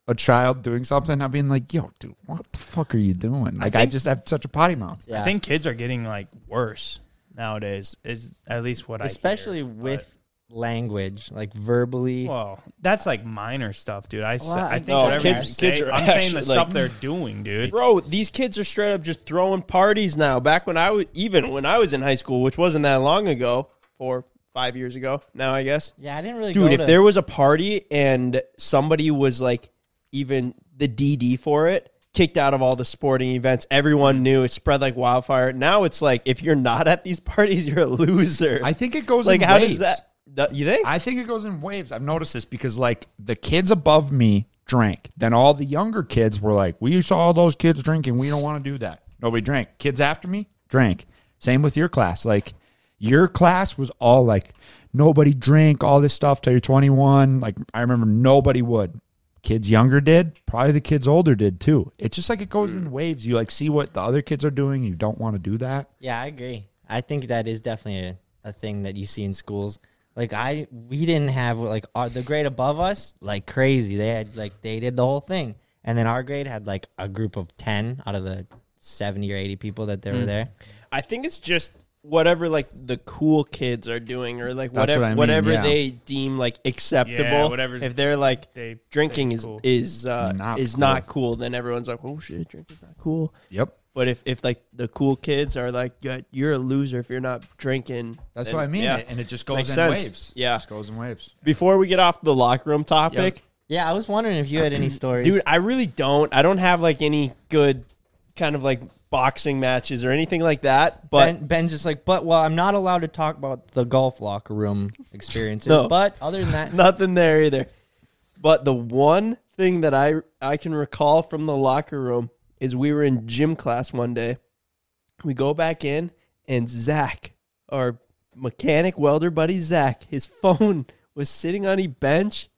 a child doing something. I'm being like, yo, dude, what the fuck are you doing? Like, I, think- just have such a potty mouth. Yeah, I think kids are getting like worse nowadays. Is at least what especially I hear. with language, like verbally. But- well, that's like minor stuff, dude. I, s- Well, I I think know, whatever kids- you say, kids are I'm saying actually, the stuff they're doing, dude. Bro, these kids are straight up just throwing parties now. Back when I was, even when I was in high school, which wasn't that long ago, four, five years ago now, I guess. yeah, I didn't really. Dude, go if to- there was a party and somebody was like even the DD for it, kicked out of all the sporting events, everyone knew it spread like wildfire. Now it's like if you're not at these *laughs* parties, you're a loser. I think it goes like in how waves. does that? That- You think? I think it goes in waves. I've noticed this because like the kids above me drank. Then all the younger kids were like, "We saw all those kids drinking. We don't want to do that." Nobody drank. Kids after me drank. Same with your class. Like your class was all like, nobody drink all this stuff till you're 21. Like I remember nobody would. Kids younger did. Probably the kids older did too. It's just like it goes in waves. You like see what the other kids are doing. You don't want to do that. Yeah, I agree. I think that is definitely a, a thing that you see in schools. Like I, we didn't have like our, the grade above us like crazy. They had like they did the whole thing, and then our grade had like a group of ten out of the seventy or eighty people that they were there. I think it's just whatever like the cool kids are doing or like That's whatever what I mean, whatever yeah. they deem like acceptable. Yeah, whatever's- if they're like they drinking is is cool. is uh, Not is cool. not cool, then everyone's like, oh shit, drinking's not cool. Yep. But if, if like the cool kids are like, yeah, you're a loser if you're not drinking. That's then, what I mean. yeah. And it just goes Makes in sense. waves. Yeah. It just goes in waves. Before we get off the locker room topic, Yeah, I was wondering if you had any *clears throat* stories, dude, I really don't. I don't have like any good kind of like boxing matches or anything like that. But ben, Ben's just like, but well, I'm not allowed to talk about the golf locker room experiences. No. But other than that, *laughs* nothing there either. But the one thing that I I can recall from the locker room is we were in gym class one day. We go back in and Zach, our mechanic welder buddy Zach, his phone was sitting on a bench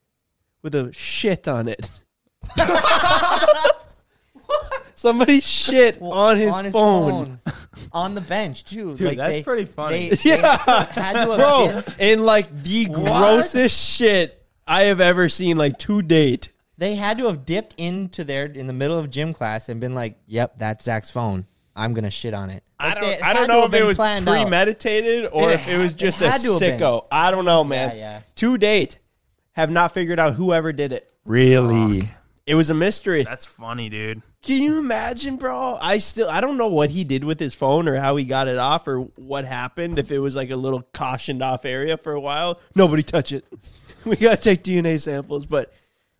with a shit on it. *laughs* Somebody shit on his, phone. on the bench too. Dude, like that's they, pretty funny. They, *laughs* they had to Bro, dipped- in like the grossest shit I have ever seen, like to date. They had to have dipped into there in the middle of gym class and been like, "Yep, that's Zach's phone. I'm gonna shit on it." I don't, they I don't know if it been was planned out. premeditated or It if it was just it a had to have been. sicko. I don't know, man. Yeah, yeah. To date, have not figured out whoever did it. Really? It was a mystery. That's funny, dude. Can you imagine, bro? I still I don't know what he did with his phone or how he got it off or what happened. If it was like a little cautioned off area for a while, nobody touch it. *laughs* we gotta take DNA samples. But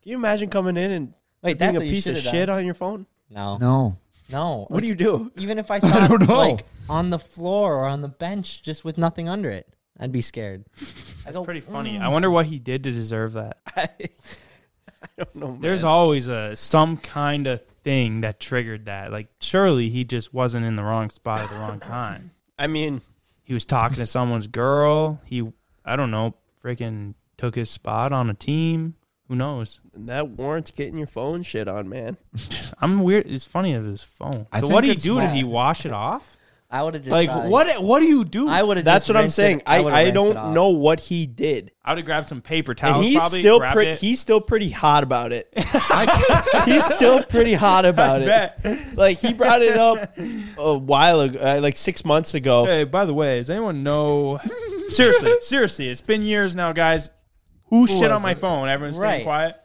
can you imagine coming in and Wait, being that's a what you piece of should've shit on your phone? No, No. no. What do you do? Even if I *laughs* saw don't it know. like on the floor or on the bench, just with nothing under it, I'd be scared. That's pretty funny. I mm. wonder what he did to deserve that. I, *laughs* I don't know. Man. There's always a some kind of thing that triggered that. Like surely he just wasn't in the wrong spot at the wrong *laughs* time. I mean, He was talking to someone's girl. He I don't know, freaking took his spot on a team. Who knows? that warrants getting your phone shit on, man. *laughs* I'm weird. It's funny of his phone. I so think what did he it's do? Did small. he wash it off? I would have just Like probably- what? What do you do? I would have. That's what I'm saying. I, I don't know what he did, I would have grabbed some paper towels. and he's probably, still grabbed pretty. it. He's still pretty hot about it. *laughs* he's still pretty hot *laughs* about it. Like he brought it up a while ago, uh, like six months ago. Hey, by the way, does anyone know? seriously, seriously, it's been years now, guys. Who, shit on my it? phone? Everyone's staying quiet.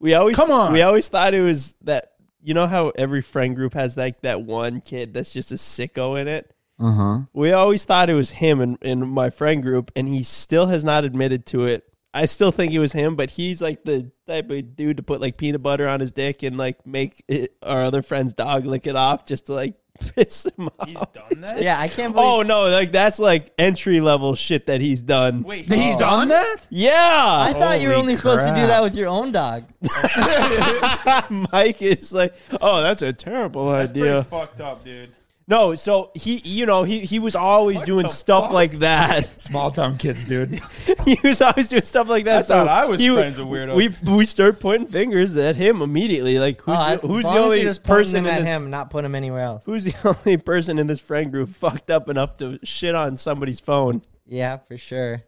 We always Come on. We always thought it was that. You know how every friend group has like that one kid that's just a sicko in it. Uh huh. We always thought it was him in, in my friend group, and he still has not admitted to it. I still think it was him, but he's like the type of dude to put like peanut butter on his dick and like make it, our other friend's dog lick it off just to like *laughs* piss him off. He's done that. Yeah, I can't believe. Oh no, like that's like entry level shit that he's done. Wait, He's done that? Yeah, I thought you were Holy only supposed to do crap. that with your own dog. *laughs* Mike is like, oh, that's a terrible That's pretty idea. fucked up, dude. No, so he, you know, he he was always doing the stuff fuck? like that. Small town kids, dude. *laughs* he was always doing stuff like that. I so thought I was he- friends with weirdos. We we start pointing fingers at him immediately. Like who's Oh, the, who's the only just person in at this, him, not put him anywhere else. who's the *laughs* only person in this friend group fucked up enough to shit on somebody's phone? Yeah, for sure.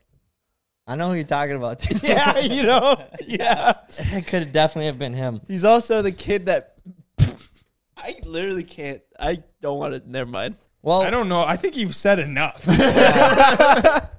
I know who you're talking about. Too. *laughs* Yeah, you know. Yeah, it could definitely have been him. he's also the kid that. I literally can't. I don't want to. Never mind. Well, I don't know. I think you've said enough. *laughs* *laughs*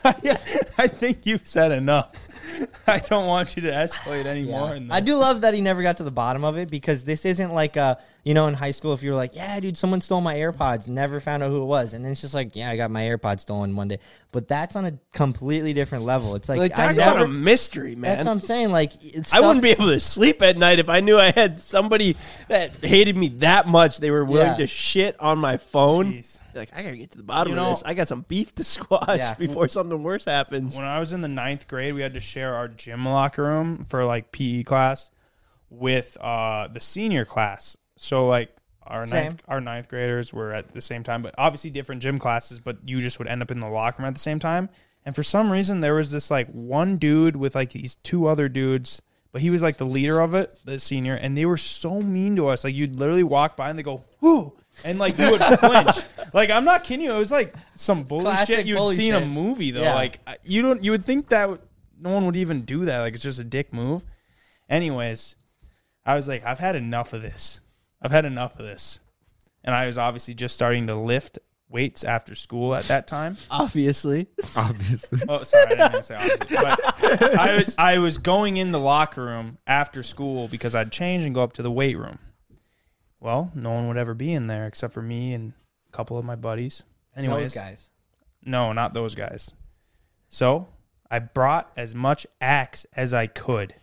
*laughs* I think you've said enough. *laughs* I don't want you to escalate anymore. Yeah. in I do love that he never got to the bottom of it because this isn't like a you know in high school if you were like yeah dude someone stole my AirPods never found out who it was and then it's just like yeah I got my AirPods stolen one day but that's on a completely different level it's like, Like I talk never about a mystery, man. that's what. I'm saying like it's I wouldn't be able to sleep at night if I knew I had somebody that hated me that much. They were willing Yeah. to shit on my phone. Jeez. Like I gotta get to the bottom You of know- this. I got some beef to squash Yeah. *laughs* before something worse happens. when I was in the ninth grade, we had to share our gym locker room for like PE class with uh, the senior class. So like our Same. ninth, our ninth graders were at the same time, but obviously different gym classes. But you just would end up in the locker room at the same time. And for some reason, there was this like one dude with like these two other dudes, but he was like the leader of it, the senior, and they were so mean to us. Like you'd literally walk by and they go, "Whoo." And like you would flinch, like I'm not kidding you. It was like some bully Classic shit you'd bully see in a shit. movie though. Yeah. Like I- you don't you would think that would- no one would even do that like it's just a dick move anyways i was like i've had enough of this i've had enough of this and i was obviously just starting to lift weights after school at that time Obviously, Obviously. oh sorry i didn't mean to say *laughs* obviously but i was i was going in the locker room after school because i'd change and go up to the weight room well no one would ever be in there except for me and a couple of my buddies anyways those guys no, not those guys. So I brought as much axe as I could.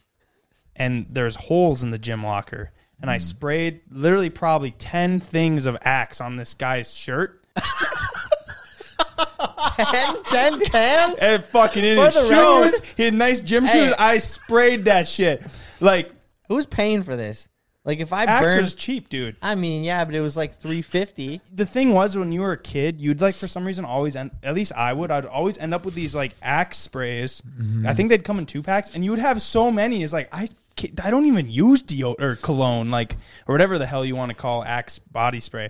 And there's holes in the gym locker. And I hmm. sprayed literally probably 10 things of axe on this guy's shirt. ten ten cans And fucking in For his the shoes, record- his nice gym Hey. shoes. I sprayed that shit. Like, who's paying for this Like if I Axe burned, was cheap, dude. I mean, yeah, but it was like three fifty. the thing was when you were a kid, you'd like for some reason always end. At least I would. I'd always end up with these like axe sprays. Mm-hmm. I think they'd come in two packs, and you would have so many. It's like I. I don't even use deo or cologne, like or whatever the hell you want to call Axe body spray.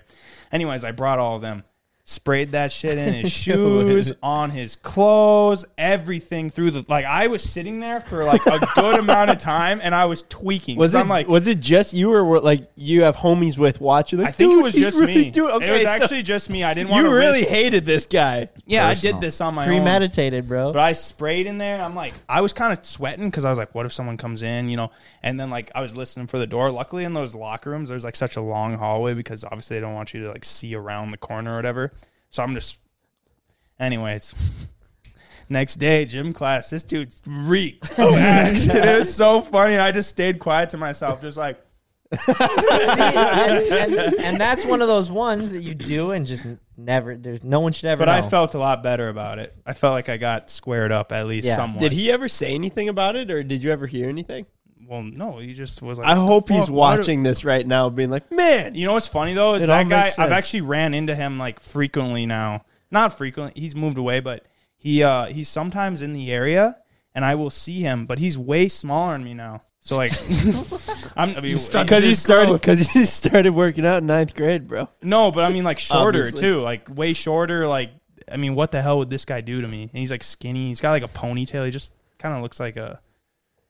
Anyways, I brought all of them, sprayed that shit in his *laughs* shoes, on his clothes, everything through the. Like I was sitting there for like a good amount of time, and I was tweaking. Was it I'm like, was it just you or were, like you have homies with watching? Like, I think "Dude, it was just really me. doing- it was so actually just me. I didn't want you really risk- hated this guy. Yeah, I did this on my own. Premeditated, bro. But I sprayed in there. I'm like, I was kind of sweating because I was like, what if someone comes in, you know? And then like I was listening for the door. Luckily, in those locker rooms, there's like such a long hallway because obviously they don't want you to like see around the corner or whatever. So I'm just, anyways. *laughs* Next day, gym class, this dude reeked of *laughs* axe. It was so funny. I just stayed quiet to myself, just like, and, and, and that's one of those ones that you do and just never. There's no one should ever. but I know. felt a lot better about it. I felt like I got squared up at least Yeah. somewhat. Did he ever say anything about it, or did you ever hear anything? Well, no, he just was like, I hope he's fuck? What are- watching this right now, being like, "Man, You know what's funny though is It all that guy. makes I've sense. actually ran into him like frequently now. Not frequently. He's moved away, but he uh he's sometimes in the area, and I will see him. But he's way smaller than me now. So like, *laughs* I'm I mean, because you started because you started working out in ninth grade, bro." no, but I mean like *laughs* shorter Obviously. too, like way shorter. Like I mean, what the hell would this guy do to me? And he's like skinny. He's got like a ponytail. He just kind of looks like a,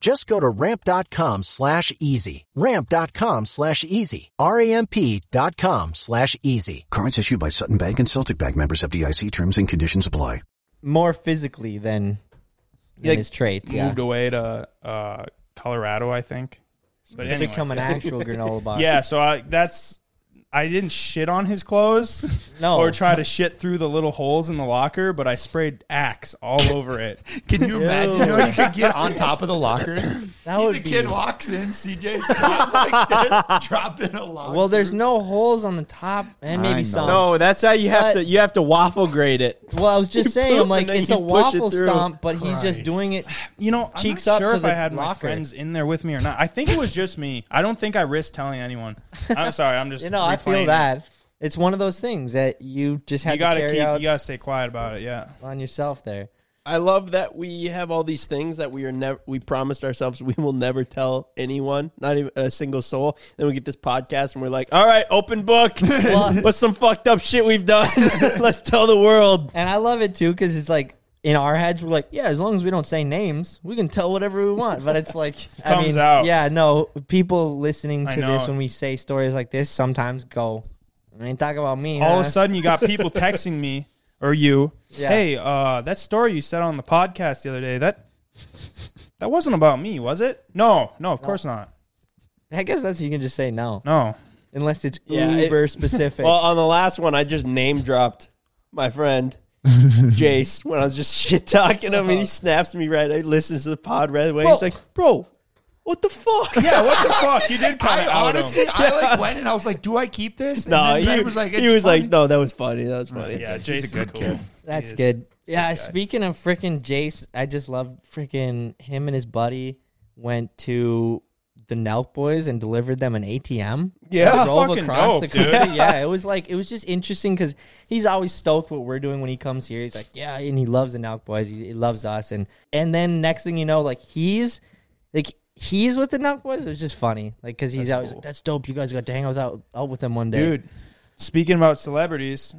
Just go to ramp.com slash easy. Ramp.com slash easy. R-A-M-P dot com slash easy. Cards issued by Sutton Bank and Celtic Bank members FDIC terms and conditions apply. more physically than, than Like, his traits. Yeah, Moved away to uh, Colorado, I think. But to anyways. become an actual *laughs* granola bar. Yeah, so I, that's I didn't shit on his clothes No. or try to shit through the little holes in the locker, but I sprayed Axe all over it. *laughs* Can you imagine? You know, you could get on top of the locker? *laughs* that the would be. kid walks in, CJ's drop like this, *laughs* dropping a locker. Well, there's no holes on the top, and I maybe know. some. No, that's how you have But- to. You have to waffle grade it. Well, I was just You saying, I'm like, it's a push it waffle stomp, but he's just doing it. You know, I'm Cheeks not up sure to if I the had my friends in there with me or not. I think it was just me. I don't think I risked telling anyone. I'm sorry. I'm just You know, I feel replaying it. that. It's one of those things that you just have You gotta to carry keep. out You gotta stay quiet about it. Yeah. on yourself there. I love that we have all these things that we are never. We promised ourselves we will never tell anyone, not even a single soul. Then we get this podcast and we're like, "All right, open book. *laughs* What's some fucked up shit we've done? *laughs* Let's tell the world." And I love it too because it's like in our heads we're like, yeah, as long as we don't say names, we can tell whatever we want. But it's like *laughs* I Comes mean, out. Yeah, no, people listening I to know. this when we say stories like this sometimes go, I ain't talking about me. All huh?" of a sudden, you got people *laughs* texting me or you. Yeah. Hey, uh, that story you said on the podcast the other day that that wasn't about me, was it? No, no, of course not. I guess that's you can just say no, No. unless it's Yeah, it- uber specific. Well, on the last one, I just name dropped my friend *laughs* Jace when I was just shit talking him, and he uh-huh. snaps me right. He listens to the pod right away. Well- He's like, "Bro, what the fuck?" Yeah, what the fuck? You did *laughs* kind I of out honestly, him. I like *laughs* went and I was like, "Do I keep this?" And No, then he was like, like, he "It's was like, "No, that was funny. That was funny." Yeah, Jace is a good cool. kid. That's He is. good. Yeah, speaking of freaking Jace, I just love freaking him and his buddy went to the Nelk boys and delivered them an ATM. Yeah. drove Fucking across dope, the dude. country. *laughs* Yeah, it was like it was just interesting because he's always stoked what we're doing when he comes here. He's like, yeah, and he loves the Nelk boys. He, he loves us, and and then next thing you know, like he's like he's with the Nelk boys. It was just funny, like because he's That's always cool. like, that's dope. You guys got to hang out out, out with them one day, Dude, speaking about celebrities,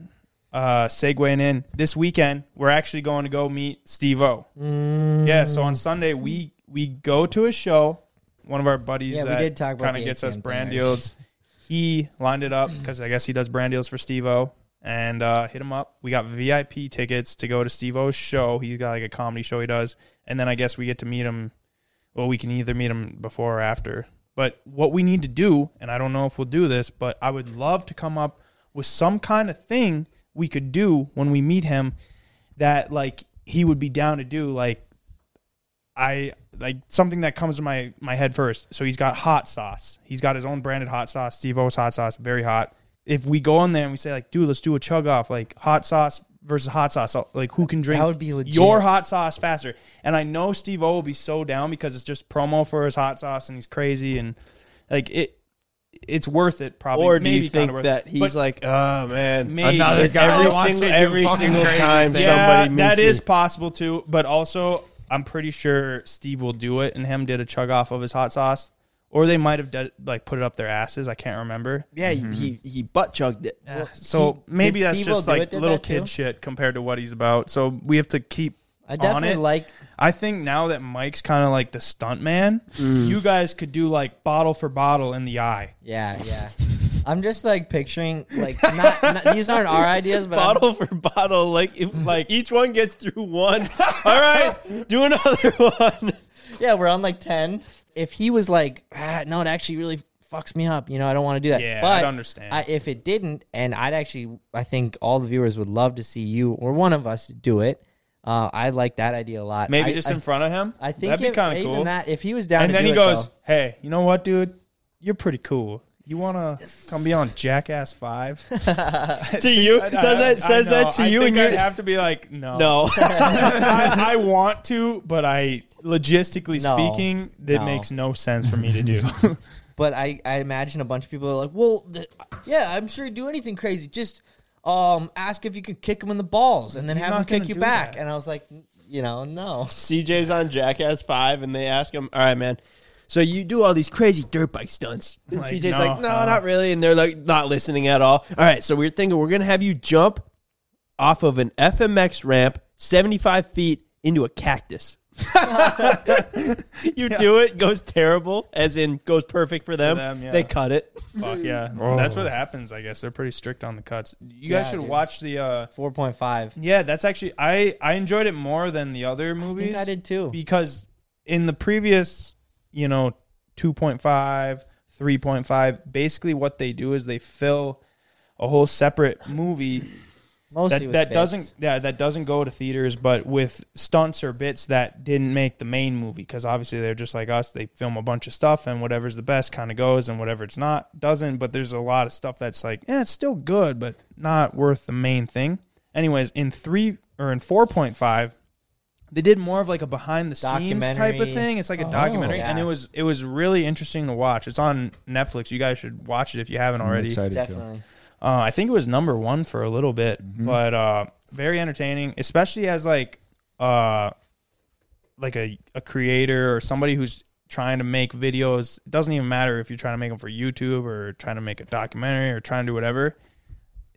uh, segueing in this weekend, we're actually going to go meet Steve-O. Yeah, so on Sunday we we go to a show. One of our buddies Yeah, we that did talk about kind of gets us brand thing deals. *laughs* He lined it up because I guess he does brand deals for Steve-O and uh, hit him up. We got VIP tickets to go to Steve-O's show. He's got like a comedy show he does, and then I guess we get to meet him. Well, we can either meet him before or after. But what we need to do, and I don't know if we'll do this, but I would love to come up with some kind of thing we could do when we meet him that like he would be down to do. Like I like something that comes to my my head first. So he's got hot sauce. He's got his own branded hot sauce, Steve-O's hot sauce, very hot. If we go in there and we say like, dude, let's do a chug off, like hot sauce versus hot sauce, like who can drink That would be legit. your hot sauce faster? And I know Steve-O will be so down because it's just promo for his hot sauce and he's crazy and like it. It's worth it, probably. Or do maybe you think that it. he's But like, oh man, Maybe. Another guy every single every single time yeah, somebody that is possible too. But also, I'm pretty sure Steve will do it, and him did a chug off of his hot sauce, or they might have did, like put it up their asses. I can't remember. Yeah, he, he he butt chugged it. So maybe did that's Steve-O just do it, like did little that too? kid shit compared to what he's about. So we have to keep I on definitely it. like. I think now that Mike's kind of like the stunt man, Mm. you guys could do like bottle for bottle in the eye. Yeah, yeah. *laughs* I'm just like picturing like not, not these aren't our ideas, but I'm- bottle for bottle. Like if like each one gets through one. All right, do another *laughs* one. yeah, we're on like ten. If he was like, ah, no, it actually really fucks me up. You know, I don't want to do that. Yeah, but I'd understand. I, if it didn't, and I'd actually, I think all the viewers would love to see you or one of us do it. Uh, I like that idea a lot. Maybe I- just I, in front of him. I think that'd be kind of even cool. That if he was down, and then he goes, though- "Hey, you know what, dude? You're pretty cool. You want to come be on Jackass 5? *laughs* to you, does that says that to I you, think and you're I'd have to be like, no, no. *laughs* I, I *laughs* want to, but I logistically No. speaking, that No. makes no sense for me to do. But I, I imagine a bunch of people are like, well, th- yeah, I'm sure he'd do anything crazy. Just um, ask if you could kick him in the balls and then He's have him not kick gonna you do back. that. And I was like, you know, no. CJ's on Jackass Five, and they ask him, "All right, man." So you do all these crazy dirt bike stunts. And *laughs* Like, CJ's no, like, no, no. not really. And they're like, not listening at all. All right, so we're thinking we're gonna have you jump off of an FMX ramp, seventy-five feet into a cactus. *laughs* *laughs* you do it, goes terrible, as in goes perfect for them. them, yeah. They cut it. Fuck yeah, that's what happens. I guess they're pretty strict on the cuts. You guys Yeah, should dude. watch the. uh 4.5. Yeah, that's actually I I enjoyed it more than the other I movies. think I did too. because in the previous, you know, 2.5, 3.5, basically what they do is they fill a whole separate movie Mostly that that doesn't yeah that doesn't go to theaters but with stunts or bits that didn't make the main movie because obviously they're just like us. They film a bunch of stuff and whatever's the best kind of goes and whatever it's not doesn't. But there's a lot of stuff that's like yeah it's still good but not worth the main thing. Anyways in 3 or in 4.5 they did more of like a behind the scenes type of thing. It's like a documentary and it was it was really interesting to watch. It's on netflix. You guys should watch it if you haven't already. Definitely. uh, I think it was number one for a little bit, but uh, very entertaining, especially as like uh, like a, a creator or somebody who's trying to make videos. It doesn't even matter if you're trying to make them for YouTube or trying to make a documentary or trying to do whatever.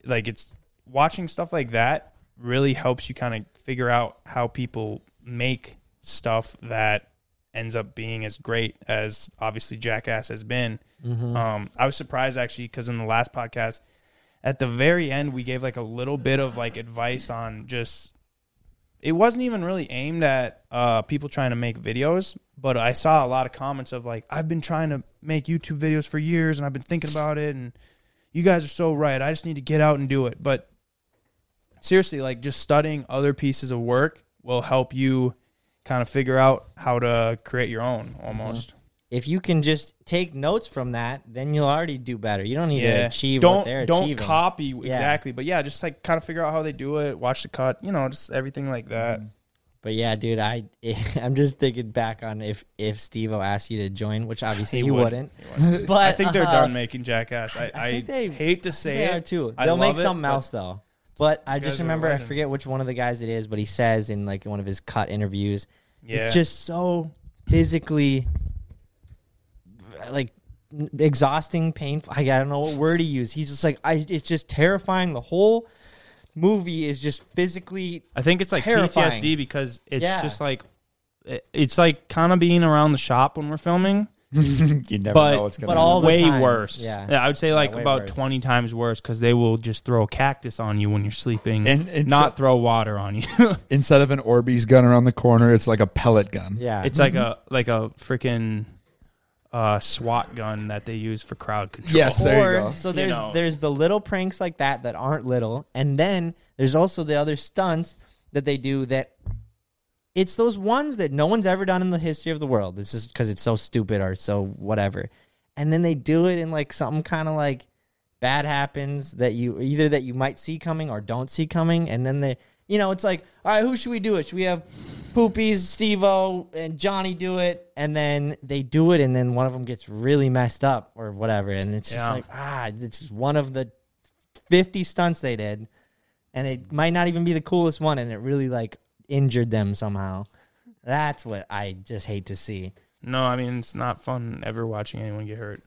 Like it's watching stuff like that really helps you kind of figure out how people make stuff that ends up being as great as obviously Jackass has been. Um, I was surprised actually because in the last podcast, at the very end, we gave like a little bit of like advice on just. It wasn't even really aimed at uh, people trying to make videos, but I saw a lot of comments of like, "I've been trying to make YouTube videos for years, and I've been thinking about it, and you guys are so right. I just need to get out and do it." But seriously, like just studying other pieces of work will help you kind of figure out how to create your own almost. If you can just take notes from that, then you'll already do better. You don't need to achieve don't what they're don't achieving. copy exactly, but yeah, just like kind of figure out how they do it, watch the cut, you know, just everything like that. But yeah, dude, I *laughs* I'm just thinking back on if if Steve asked you to join, which *laughs* obviously He he, would. wouldn't. He. *laughs* But I think they're uh, done making Jackass. I, I, think they- hate to say They it are too. They'll make love it, something else though. But I just remember I forget which one of the guys it is, but he says in like one of his cut interviews, Yeah. it's just so physically like exhausting, painful. I don't know what word to use. He's just like I. It's just terrifying. The whole movie is just physically I think it's like Terrifying. PTSD because it's Yeah. just like it's like kind of being around the shop when we're filming, *laughs* you never but know what's going but to all way time. worse. Yeah. I would say like way about worse. twenty times worse because they will just throw a cactus on you when you're sleeping, And- and not so- throw water on you. *laughs* Instead of an Orbeez gun around the corner, it's like a pellet gun. yeah. it's like a like a freaking uh, SWAT gun that they use for crowd control. Yes, there or you go. so there's know. there's the little pranks like that that aren't little, and then there's also the other stunts that they do that it's those ones that no one's ever done in the history of the world. This is because it's so stupid or so whatever, and then they do it in like something kind of like bad happens that you either that you might see coming or don't see coming, and then they. You know, it's like, all right, who should we do it? Should we have Poopies, Steve-O, and Johnny do it? And then they do it, and then one of them gets really messed up or whatever. And it's just Yeah. like, ah, it's just one of the 50 stunts they did. And it might not even be the coolest one, and it really like injured them somehow. That's what I just hate to see. No, I mean it's not fun ever watching anyone get hurt.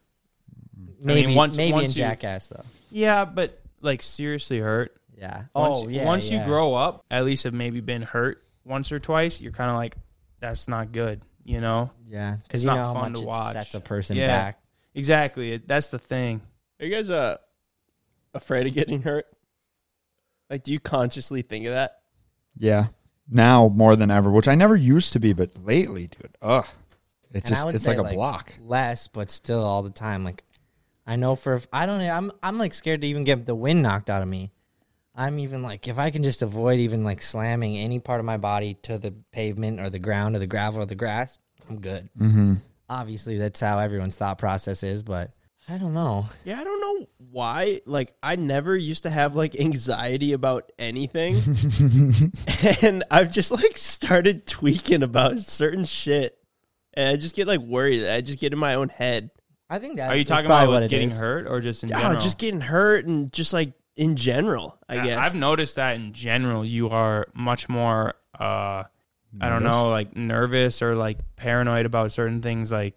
Maybe, once- maybe once in you- Jackass though. Yeah, but like seriously hurt. Yeah. Once, oh yeah. Once yeah. you grow up, at least have maybe been hurt once or twice, you're kind of like, that's not good. You know? yeah, it's because you not know how fun much to watch. sets a person Yeah. back. Exactly. It, that's the thing. Are you guys uh afraid of getting hurt? Like, do you consciously think of that? Yeah. Now more than ever, which I never used to be, but lately, dude, ugh. It's And just it's like a block. Less, but still all the time. Like I know for I don't know. I'm I'm like scared to even get the wind knocked out of me. I'm even like if I can just avoid even like slamming any part of my body to the pavement or the ground or the gravel or the grass, I'm good. Mm-hmm. Obviously, that's how everyone's thought process is, but I don't know. Yeah, I don't know why. Like, I never used to have like anxiety about anything, *laughs* and I've just like started tweaking about certain shit, and I just get like worried. I just get in my own head. I think that Are you is talking about what getting is. hurt or just in Oh, general? just getting hurt and just like in general. I Yeah, guess I've noticed that in general, you are much more, uh, I don't know, like nervous or like paranoid about certain things, like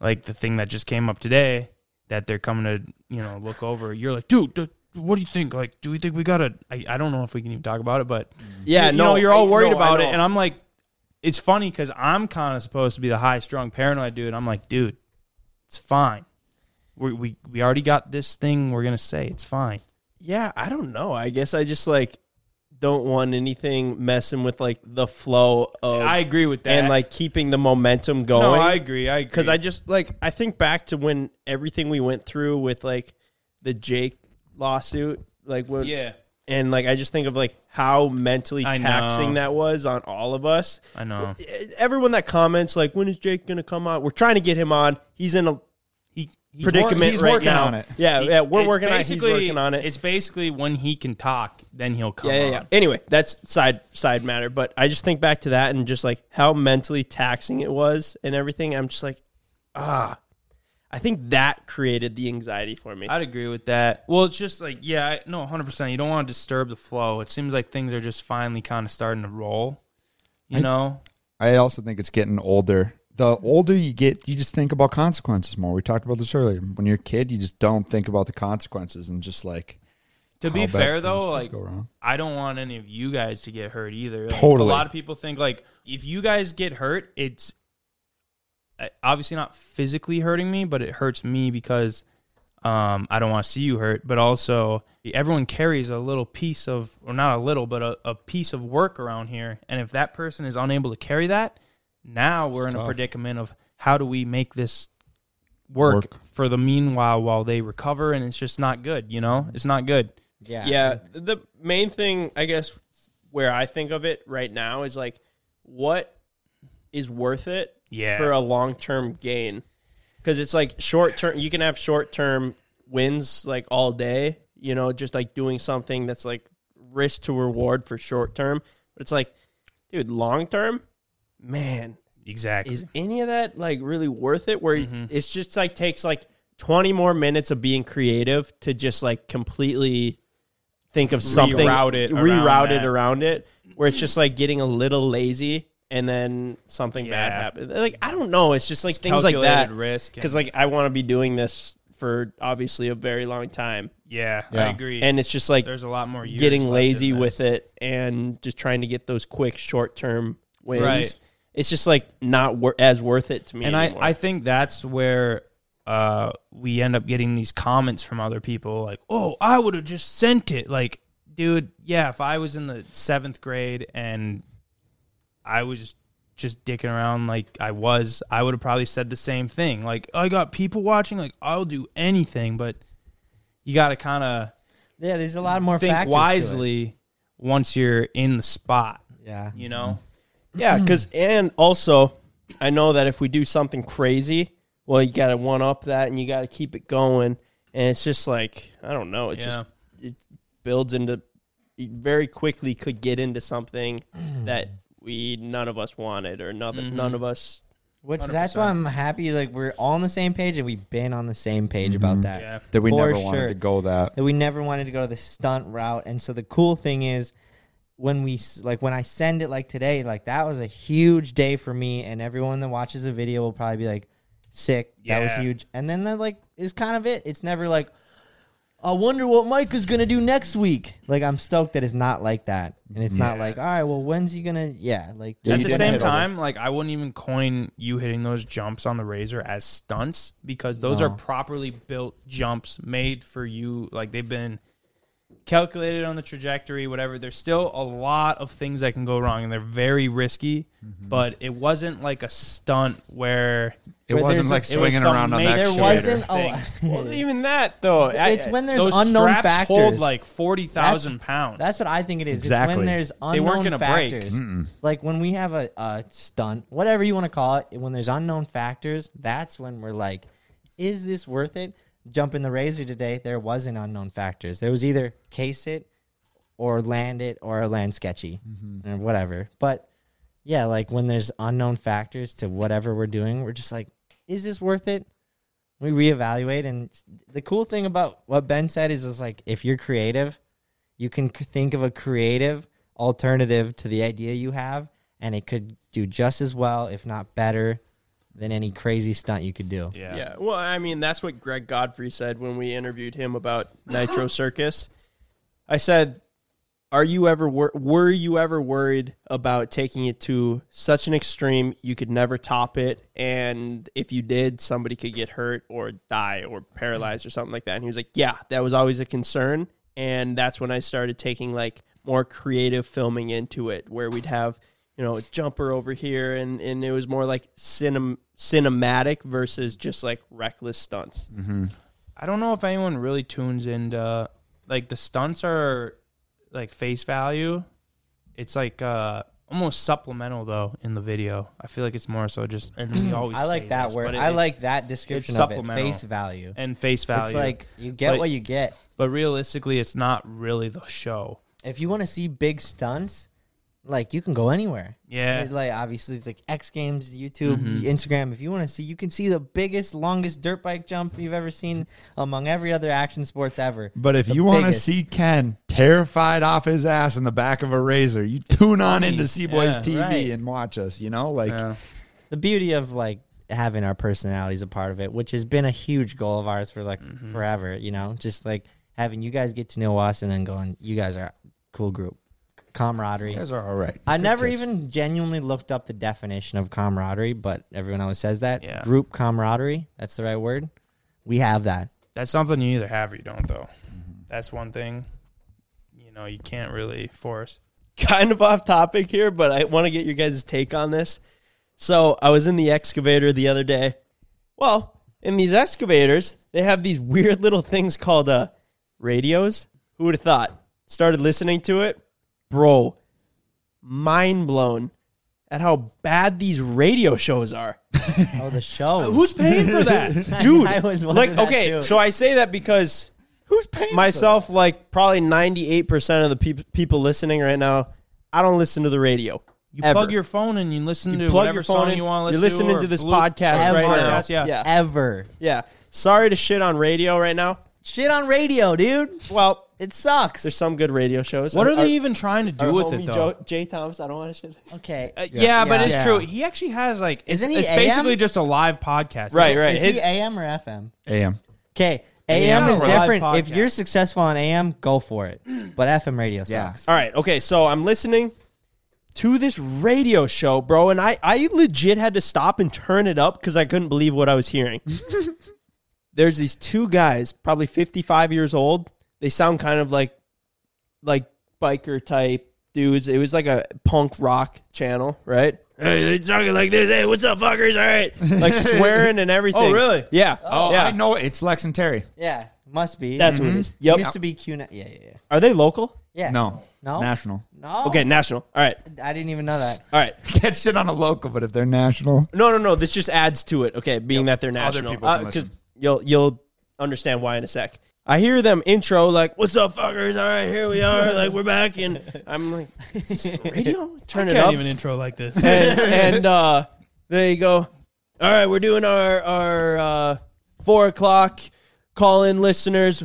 like the thing that just came up today that they're coming to, you know, look over. You're like, dude, dude, what do you think? Like, do we think we gotta? I, I don't know if we can even talk about it, but mm. yeah, you no, know, you're all I- worried no, about it, and I'm like, it's funny because I'm kind of supposed to be the high strung paranoid dude. I'm like, dude, it's fine. We we we already got this thing. We're gonna say it's fine. Yeah, I don't know. I guess I just like don't want anything messing with like the flow of I agree with that. and like keeping the momentum going. no, I agree. I agree. because I just like I think back to when everything we went through with like the Jake lawsuit, like when yeah. and like I just think of like how mentally I know. taxing that was on all of us. I know. Everyone that comments like, when is Jake gonna come on? We're trying to get him on. He's in a he's predicament he's right working now. on it. Yeah, He- yeah, we're it's working on it. He's basically- working on it. It's basically when he can talk, then he'll come yeah, yeah, yeah. on. Anyway, that's side side matter. But I just think back to that and just like how mentally taxing it was and everything. I'm just like, ah, I think that created the anxiety for me. I'd agree with that. Well, it's just like, yeah, I- no, 100%. You don't want to disturb the flow. It seems like things are just finally kind of starting to roll. You I- know? I also think it's getting older. The older you get, you just think about consequences more. We talked about this earlier. When you're a kid, you just don't think about the consequences and just like. To be fair, though, like. I don't want any of you guys to get hurt either. Like, Totally. A lot of people think, like, if you guys get hurt, it's uh, obviously not physically hurting me, but it hurts me because um, I don't want to see you hurt. But also, everyone carries a little piece of, or not a little, but a, a piece of work around here. And if that person is unable to carry that, now we're in a predicament of how do we make this work, Work. for the meanwhile while they recover? And it's just not good, you know? It's not good. Yeah. yeah, the main thing I guess where I think of it right now is like, what is worth it Yeah. for a long term gain? Because it's like short term. You can have short term wins like all day. You know, just like doing something that's like risk to reward for short term. But it's like, dude, long term, man, Exactly. is any of that like really worth it? Where Mm-hmm. it's just like takes like twenty more minutes of being creative to just like completely think of something, Reroute it around it around it, where it's just like getting a little lazy and then something bad Yeah. happens. Like I don't know, it's just like It's things like that. calculated risk and- Because like I want to be doing this for obviously a very long time, Yeah, Yeah. I agree. and it's just like there's a lot more years getting lazy with it and just trying to get those quick short term wins. Right. It's just like not wor- as worth it to me. and I, anymore. I think that's where uh, we end up getting these comments from other people like, "Oh, I would have just sent it." Like, dude, yeah, if I was in the seventh grade and I was just just dicking around like I was, I would have probably said the same thing. Like, I got people watching, like I'll do anything, but you got to kind of Yeah, there's a lot more think factors to it. wisely once you're in the spot. Yeah. You know, Yeah, hmm. because and also, I know that if we do something crazy, well, you got to one up that and you got to keep it going. And it's just like I don't know. It Yeah. just it builds into it very quickly could get into something hmm. that we none of us wanted or none Mm-hmm. none of us. Which that's why I'm happy. Like we're all on the same page, and we've been on the same page mm-hmm. about that. yeah. That we For never sure. wanted to go that. That we never wanted to go the stunt route. And so the cool thing is, when we like when I send it like today, like that was a huge day for me, and everyone that watches the video will probably be like, "Sick, that was Yeah. huge." And then that like is kind of it. It's never like. I wonder what Mike is gonna do next week. Like I'm stoked that it's not like that, and it's not like, all right, well, when's he gonna? Yeah, like Yeah, At you the didn't same hit all time, like I wouldn't even coin you hitting those jumps on the razor as stunts because those are No. properly built jumps made for you. Like they've been calculated on the trajectory, whatever. There's still a lot of things that can go wrong, and they're very risky. Mm-hmm. But it wasn't like a stunt where It Where wasn't like a- it was swinging around on made- that. there wasn't a. thing. *laughs* Well, even that though, I- it's when there's those unknown straps factors. hold like forty thousand pounds. That's what I think it is. It's Exactly. when there's They unknown weren't gonna break. factors. Like when we have a, a stunt, whatever you want to call it, when there's unknown factors, that's when we're like, is this worth it? Jump in the razor today, there wasn't unknown factors. There was either case it or land it or land sketchy mm-hmm. or whatever. But yeah, like when there's unknown factors to whatever we're doing, we're just like, is this worth it? We reevaluate. And the cool thing about what Ben said is, is like, if you're creative, you can think of a creative alternative to the idea you have, and it could do just as well, if not better, than any crazy stunt you could do. yeah. Yeah. Well, I mean, that's what Greg Godfrey said when we interviewed him about *laughs* Nitro Circus. I said, "Are you ever wor- were you ever worried about taking it to such an extreme you could never top it, and if you did, somebody could get hurt or die or paralyzed or something like that?" And he was like, "Yeah, that was always a concern." And that's when I started taking like more creative filming into it, where we'd have you know a jumper over here, and and it was more like cinem- cinematic versus just like reckless stunts. I don't know if anyone really tunes into like the stunts are like face value. It's like uh almost supplemental though in the video. I feel like it's more so just and we *clears throat* always I say like that this, word. but it- I like that description it's of it. supplemental. Face value. and face value. It's like you get But- what you get. but realistically it's not really the show. If you want to see big stunts, like you can go anywhere. Yeah. Like obviously it's like X Games, YouTube, Instagram. If you want to see, you can see the biggest, longest dirt bike jump you've ever seen among every other action sports ever. But if The you want to see Ken terrified off his ass in the back of a razor, you tune on into C Boys Yeah. TV Right. and watch us. You know, like Yeah. the beauty of like having our personalities a part of it, which has been a huge goal of ours for like Mm-hmm. forever, you know, just like having you guys get to know us and then going, you guys are a cool group, camaraderie. you guys are all right. I Good never kids. even genuinely looked up the definition of camaraderie, but everyone always says that Yeah. group camaraderie. That's the right word. We have that. That's something you either have or you don't though. That's one thing you know you can't really force. *laughs* kind of off topic here, but I want to get your guys' take on this. So I was in the excavator the other day. Well, in these excavators, they have these *laughs* weird little things called uh, radios. Who would have thought? Started listening to it, bro. Mind blown at how bad these radio shows are. *laughs* Oh, the show. Uh, who's paying for that, *laughs* dude? I was like, that okay, too. so I say that because Who's paying myself, like probably ninety-eight percent of the peop people listening right now, I don't listen to the radio. You Ever. plug your phone and you listen You to plug whatever your phone song in, you want to listen you're listening or to this Blue- podcast Ever. right now. Podcast, yeah. yeah, Ever. yeah. Sorry to shit on radio right now. Shit on radio, dude. Well, It sucks. there's some good radio shows. What Our- are they even trying to do our with homie it though? Joe, Jay Thomas, I don't want to shit. *laughs* okay. Uh, yeah, but Yeah. it's Yeah. true. He actually has like it's, Isn't he it's AM? basically just a live podcast. Right, right. Is His- he AM or FM? AM. Okay, AM is for live different. If podcast. you're successful on AM, go for it. But FM radio Yeah. sucks. All right. Okay. So I'm listening to this radio show, bro, and I, I legit had to stop and turn it up because I couldn't believe what I was hearing. *laughs* There's these two guys, probably 55 years old. They sound kind of like like biker type dudes. It was like a punk rock channel, right? Hey, they're talking like this. Hey, what's up, fuckers? All right, *laughs* like swearing and everything. Oh, really? Yeah. Oh, yeah. I know it. it's Lex and Terry. Yeah, must be. That's what it mm-hmm. is. Yep. Used to be Q. Yeah, yeah, yeah. Are they local? Yeah. No, No? national. No. Okay, national. All right. I didn't even know that. All right. *laughs* Get shit on a local, but if they're national, No, no, no. This just adds to it. Okay, being that they're national, people can uh, because listen. you'll you'll understand why in a sec. I hear them intro like, "What's up, fuckers? All right, here we are. Like we're back." And I'm like, "Is this *laughs* "Radio, turn it Can't up." even intro like this. and *laughs* and uh, they go, "All right, we're doing our our uh, four o'clock call in listeners.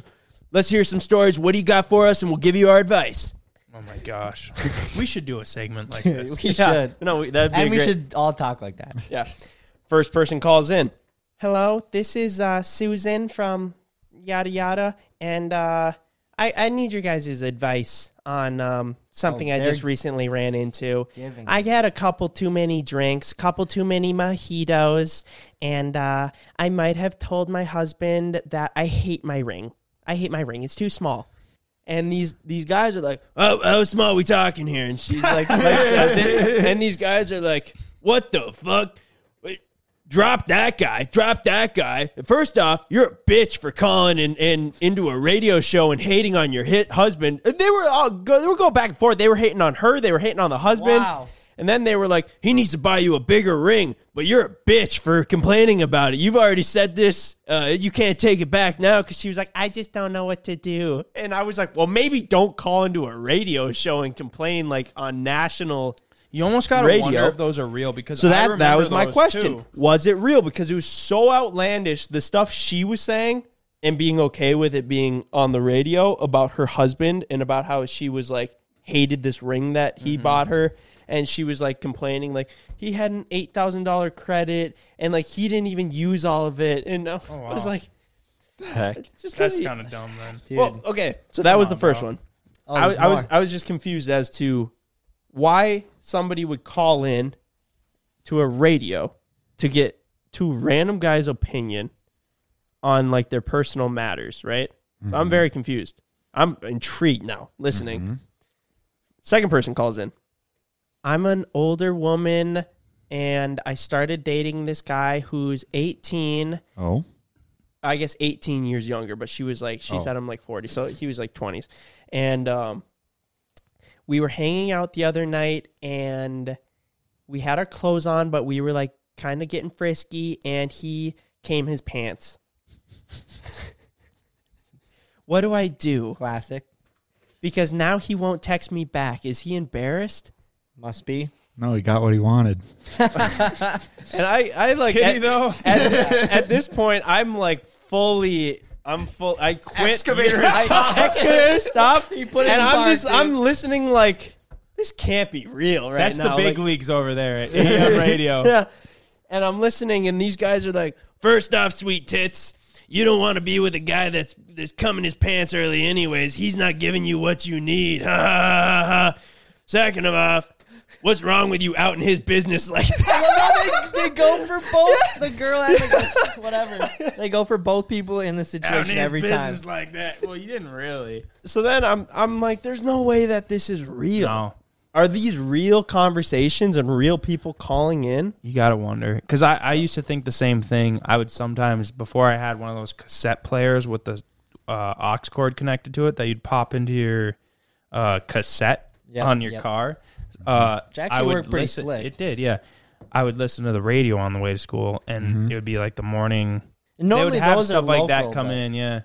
Let's hear some stories. What do you got for us? And we'll give you our advice." oh my gosh, we should do a segment like this. we Yeah. should. No, we- that'd be a And we great- should all talk like that. Yeah. First person calls in. Hello, this is uh, Susan from yada yada, and uh, I I need your guys' advice on um, something Oh, I they're just recently ran into. giving I had a couple too many drinks, couple too many mojitos, and uh, I might have told my husband that I hate my ring. I hate my ring. It's too small. And these these guys are like, "Oh, how small we talking here?" And she's like, *laughs* like says it. and these guys are like, "What the fuck? Drop that guy! Drop that guy!" First off, you're a bitch for calling and, and into a radio show and hating on your hit husband. And they were all go, they were going back and forth. They were hating on her. They were hating on the husband. Wow. And then they were like, he needs to buy you a bigger ring, but you're a bitch for complaining about it. You've already said this. Uh, you can't take it back now because she was like, I just don't know what to do. And I was like, well, maybe don't call into a radio show and complain like on national. You almost got to Radio. wonder if those are real because So I that that was my question. too. Was it real? Because it was so outlandish. The stuff she was saying and being okay with it being on the radio about her husband and about how she was like hated this ring that he mm-hmm. bought her. And she was like complaining, like he had an eight thousand dollar credit, and like he didn't even use all of it. And I oh, was wow. like, heck, just That's kinda- dumb then. Dude. well, okay. So that was on, the first bro. one. Oh, I, there's I was. I was just confused as to why somebody would call in to a radio to get two random guy's opinion on like their personal matters, right? So I'm very confused. I'm intrigued now, listening. Second person calls in. I'm an older woman and I started dating this guy who's 18 oh, I guess 18 years younger, but she was like, she Oh. said I'm like 40. So he was like 20s. And um, we were hanging out the other night and we had our clothes on, but we were like kind of getting frisky and he came his pants. *laughs* what do I do? Classic. Because now he won't text me back. Is he embarrassed? Must be. no, he got what he wanted. *laughs* And I, I like Did at, though? at, *laughs* at this point, I'm like fully. I'm full. I quit. Excavator I, excavator stop. *laughs* He put it and in I'm park, just. dude. I'm listening. Like this can't be real right That's now. the big Like, leagues over there at *laughs* AM radio. *laughs* Yeah. And I'm listening, and these guys are like, first off, sweet tits. You don't want to be with a guy that's that's coming his pants early, anyways. He's not giving you what you need. Ha ha ha ha. Second of off, what's wrong with you out in his business like that? They, they go for both *laughs* the girl and the *laughs* whatever. They go for both people in the situation his every time. business like that. Well, you didn't really. So then I'm I'm like, there's no way that this is real. No. Are these real conversations and real people calling in? You gotta wonder because I, I used to think the same thing. I would sometimes before I had one of those cassette players with the uh, aux cord connected to it that you'd pop into your uh, cassette Yep, on your yep. car. Uh, Which actually I would worked pretty listen, slick. It did, yeah. I would listen to the radio on the way to school, and it would be like the morning. And they normally would have those stuff are like that local, come but- in, yeah.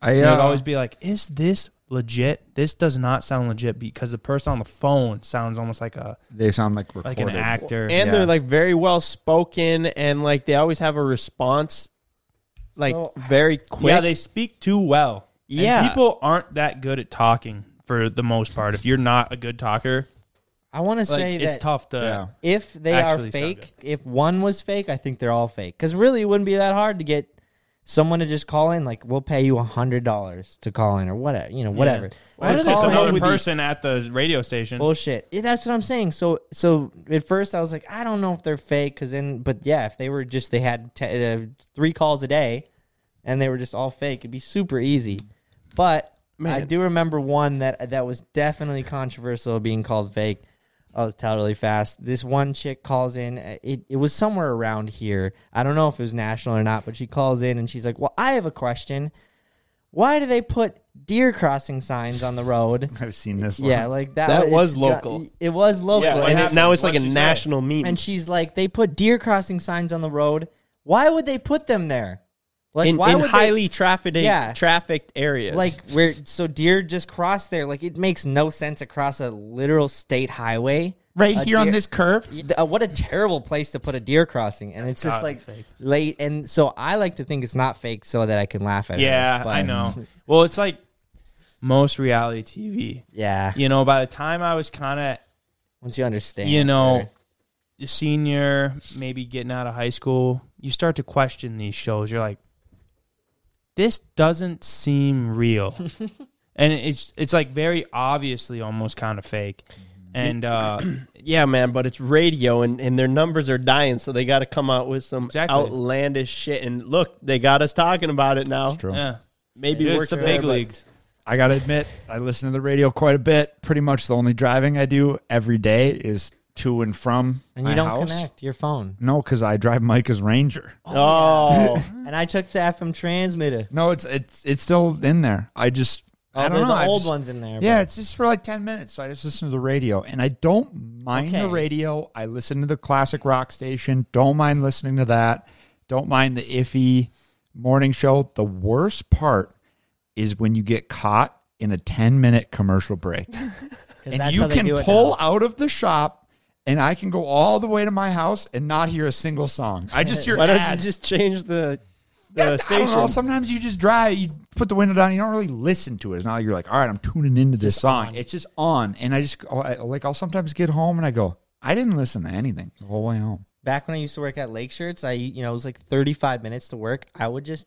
I They uh, would always be like, "Is this legit? This does not sound legit because the person on the phone sounds almost like a they sound like like recorded. an actor." And Yeah. they're like very well spoken and like they always have a response like So- very quick. Yeah, they speak too well. And Yeah. people aren't that good at talking for the most part. If you're not a good talker, I want to like, say it's that tough to. Yeah. if they are fake, if one was fake, I think they're all fake. Because really, it wouldn't be that hard to get someone to just call in, like we'll pay you a hundred dollars to call in or whatever, you know, whatever. Why To do they call come in- with person at the radio station. Bullshit. Yeah, that's what I'm saying. So, so at first I was like, I don't know if they're fake, cause then, but yeah, if they were just they had t- uh, three calls a day, and they were just all fake, it'd be super easy. But I do remember one that that was definitely controversial being called fake. I'll tell really fast. This one chick calls in. uh, It, it was somewhere around here. I don't know if it was national or not, but she calls in and she's like, "Well, I have a question. Why do they put deer crossing signs on the road?" *laughs* I've seen this one. Yeah, like that. That it's was got- local. it was local. Yeah, and and it's- it, now it's like a What'd she say? national meme. and she's like, they put deer crossing signs on the road. Why would they put them there? Like, in why in would highly trafficked Yeah. trafficked areas. like where so deer just cross there? Like it makes no sense across a literal state highway. Right A here on this curve. Uh, what a terrible place to put a deer crossing, and it's just like fake. late. And so I like to think it's not fake, so that I can laugh at it. yeah, I know. *laughs* Well, it's like most reality TV. Yeah, You know, by the time I was kind of, once you understand, you know, or- senior, maybe getting out of high school, you start to question these shows. You're like, this doesn't seem real. *laughs* and it's it's like very obviously almost kind of fake. And uh *clears throat* yeah, man, but it's radio and, and their numbers are dying, so they got to come out with some Exactly. outlandish shit. And look, they got us talking about it now. True. yeah, Maybe it's works the there, big but- leagues. I gotta admit, I listen to the radio quite a bit. Pretty much the only driving I do every day is to and from and my you don't house. connect your phone. No, because I drive Micah's Ranger. Oh, oh. *laughs* And I took the FM transmitter. No, it's it's it's still in there. I just Oh, I don't the, know. the I old just- ones in there. Yeah, but- it's just for like ten minutes. So I just listen to the radio, and I don't mind the Okay. radio. I listen to the classic rock station. Don't mind listening to that. Don't mind the iffy morning show. The worst part is when you get caught in a ten minute commercial break, *laughs* 'Cause and that's you how they can do it pull now. out of the shop. And I can go all the way to my house and not hear a single song. I just hear *laughs* why don't you ads. just change the the Yeah, I don't station? know. Sometimes you just drive, you put the window down, you don't really listen to it. It's not like you're like, all right, I'm tuning into this song. It's just on, and I just like I'll sometimes get home and I go, I didn't listen to anything the whole way home. Back when I used to work at Lake Shirts, I you know it was like 35 minutes to work. I would just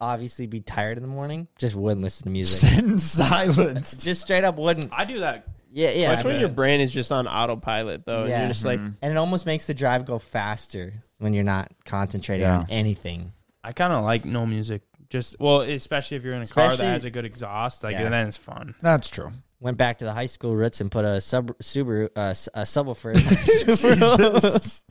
obviously be tired in the morning. Just wouldn't listen to music. *laughs* Sit in silence. just straight up wouldn't. I do that. Yeah, yeah. That's when your brain is just on autopilot, though. And Yeah. you're just like, and it almost makes the drive go faster when you're not concentrating Yeah. on anything. I kind of like no music. Just well, especially if you're in a car that Especially- has a good exhaust, like Yeah. then it's fun. That's true. Went back to the high school roots and put a sub Subaru uh, s- a subwoofer in my *laughs* Subaru.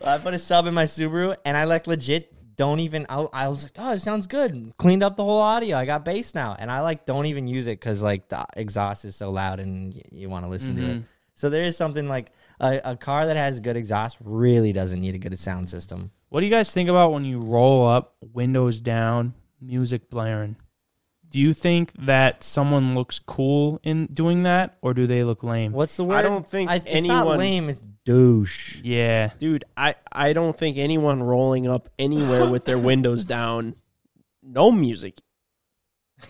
*laughs* I put a sub in my Subaru and I like legit don't even I, I was like oh it sounds good. Cleaned up the whole audio. I got bass now. And I like don't even use it because like the exhaust is so loud and y- you want to listen to it. Mm-hmm. So there is something like a, a car that has good exhaust really doesn't need a good sound system. What do you guys think about when you roll up, windows down, music blaring? Do you think that someone looks cool in doing that, or do they look lame? what's the word I don't think it's not anyone- lame it's douche Yeah, dude, I I don't think anyone rolling up anywhere with their windows *laughs* down, no music,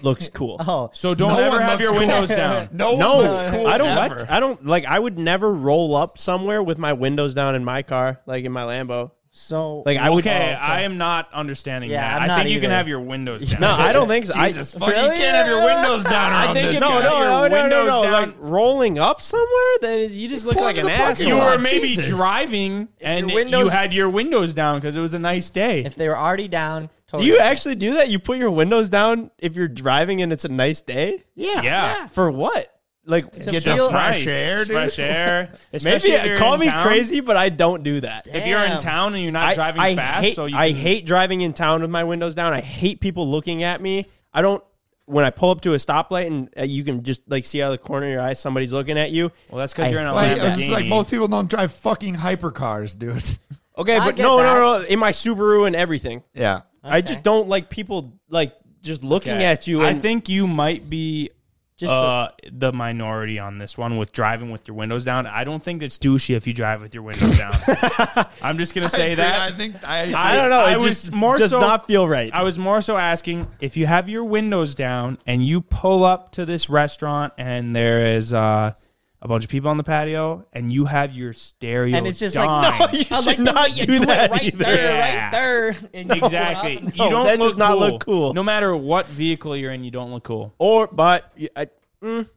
looks cool. *laughs* oh so don't No ever have your cool. windows down. *laughs* No, No, one looks cool. I don't. ever. I don't like. I would never roll up somewhere with my windows down in my car, like in my Lambo. So Like I would. Oh, okay, I am not understanding Yeah, that. I'm i think you can have your windows *laughs* down. No, I don't think so. Jesus, I, fuck, you can't have your windows *laughs* down I around think this if no, no, your no, no, no, no. Like rolling up somewhere, then you just look like an the parking asshole. you were maybe Jesus. driving and your it- you had your windows down because it was a nice day. if they were already down Do totally you actually do that? You put your windows down if you're driving and it's a nice day. yeah yeah. For what? Like To Get feel- the fresh Nice. air, fresh air. *laughs* Especially maybe you're call in me town. crazy, but I don't do that. If you're in Damn. town and you're not I, driving I fast, hate, so you I can- hate driving in town with my windows down. I hate people looking at me. I don't. When I pull up to a stoplight and uh, you can just like see out of the corner of your eye somebody's looking at you. Well, that's because I you're in a Like, it's just like most people don't drive fucking hypercars, dude. *laughs* Okay, I but get no, that. no, no. In my Subaru and everything, yeah. I just don't like people like just looking Okay. at you. I And, think you might be Just uh, the minority on this one with driving with your windows down. I don't think it's douchey if you drive with your windows down. *laughs* I'm just gonna say that. I think I. I don't know. I it was just more does so- not feel right. I was more so asking if you have your windows down and you pull up to this restaurant and there is uh, a bunch of people on the patio, and you have your stereo, and it's just dying. like, no, you I should like not you do do that it right either. there, Yeah. right there. And *laughs* you exactly. up. you don't that look does not cool. look cool. No matter what vehicle you're in, you don't look cool. Or, but I, mm,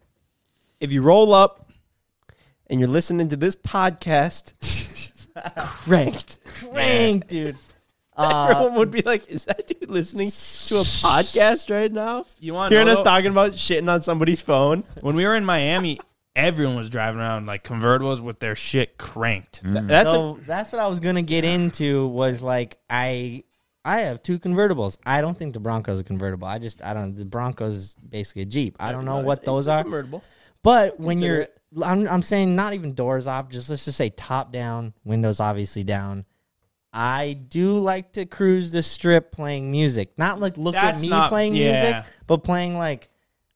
if you roll up and you're listening to this podcast, *laughs* cranked, cranked, dude. *laughs* Uh, everyone would be like, "Is that dude listening to a podcast right now?" You want Hearing us talking about shitting on somebody's phone. when we were in Miami, everyone was driving around like convertibles with their shit cranked. Mm. That's so a, that's what I was gonna get into. Was like I I have two convertibles. I don't think the Bronco's a convertible. I just I don't. The Bronco's is basically a Jeep. I don't know what those are. convertible. But when you're, it. I'm I'm saying not even doors up. Just let's just say top down, windows obviously down. I do like to cruise the strip playing music. Not like look That's at me not- playing yeah. music, but playing like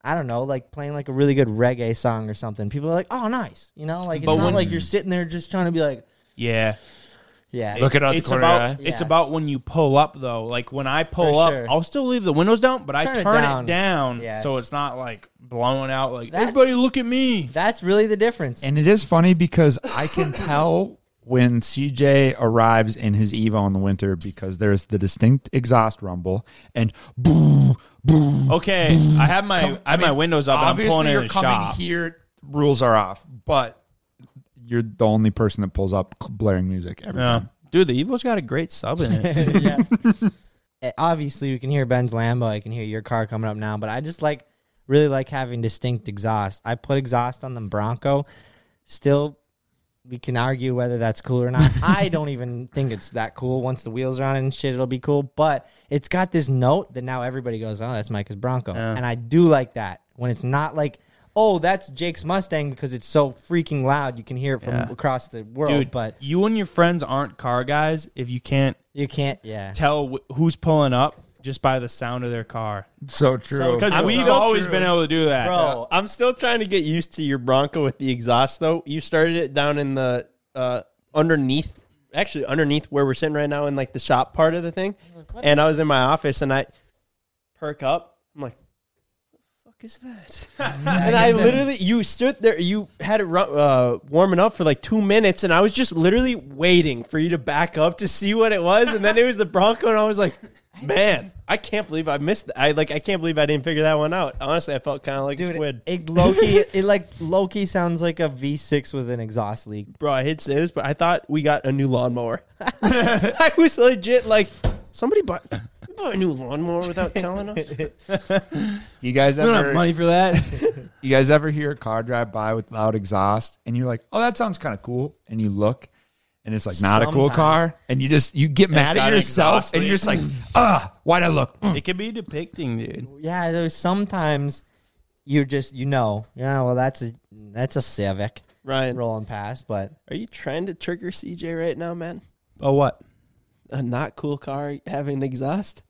I don't know, like playing like a really good reggae song or something. People are like, "Oh, nice," you know. Like it's But not when- like you're sitting there just trying to be like, Yeah. "Yeah." Looking out the it's corner of your about eye. it's Yeah. about when you pull up though. Like when I pull For up, sure. I'll still leave the windows down, but I Turn it turn down. it down, Yeah. so it's not like blowing out. Like That- everybody, look at me. That's really the difference. And it is funny because I can *laughs* tell when CJ arrives in his Evo in the winter because there's the distinct exhaust rumble and boom, boom. Okay, I have my I have my mean, windows up. and I'm Obviously, pulling in you're the coming shop. here. Rules are off, but you're the only person that pulls up blaring music every Yeah. time. Dude, the Evo's got a great sub in it. *laughs* yeah. Eh, Obviously, you can hear Ben's Lambo. I can hear your car coming up now, but I just like really like having distinct exhaust. I put exhaust on the Bronco. Still, we can argue whether that's cool or not. *laughs* I don't even think it's that cool. Once the wheels are on and shit, it'll be cool. But it's got this note that now everybody goes, "Oh, that's Micah's Bronco," Yeah. and I do like that when it's not like. Oh, that's Jake's Mustang because it's so freaking loud. You can hear it from Yeah. across the world. Dude, but you and your friends aren't car guys if you can't you can't. Yeah. tell wh- who's pulling up just by the sound of their car. So true. Because I'm we've still always true. been able to do that. Bro, I'm still trying to get used to your Bronco with the exhaust though. You started it down in the uh, underneath, actually underneath where we're sitting right now in like the shop part of the thing. And I was in my office and I perk up. I'm like, "The fuck is that?" *laughs* *laughs* and I literally, you stood there, you had it ru- uh, warming up for like two minutes, and I was just literally waiting for you to back up to see what it was, and then it was the Bronco, and I was like. Man, I can't believe I missed. That. I like. I can't believe I didn't figure that one out. Honestly, I felt kind of like a Dude, squid. it Loki, *laughs* it like Loki sounds like a V6 with an exhaust leak. Bro, I hate to say this, but I thought we got a new lawnmower. *laughs* *laughs* I was legit like, somebody bought, bought a new lawnmower without telling us. you guys We don't ever have money for that. you guys ever hear a car drive by with loud exhaust and you're like, oh, that sounds kind of cool, and you look. And it's like not a cool car, and you just you get mad at yourself, exhaust and you're just like, ah, *clears throat* why'd I look? Mm. *clears throat* it could be depicting, dude. Yeah, there's sometimes you just you know, yeah, well that's a that's a Civic Ryan, rolling past, but are you trying to trigger CJ right now, man? Oh, what? A not cool car having exhaust?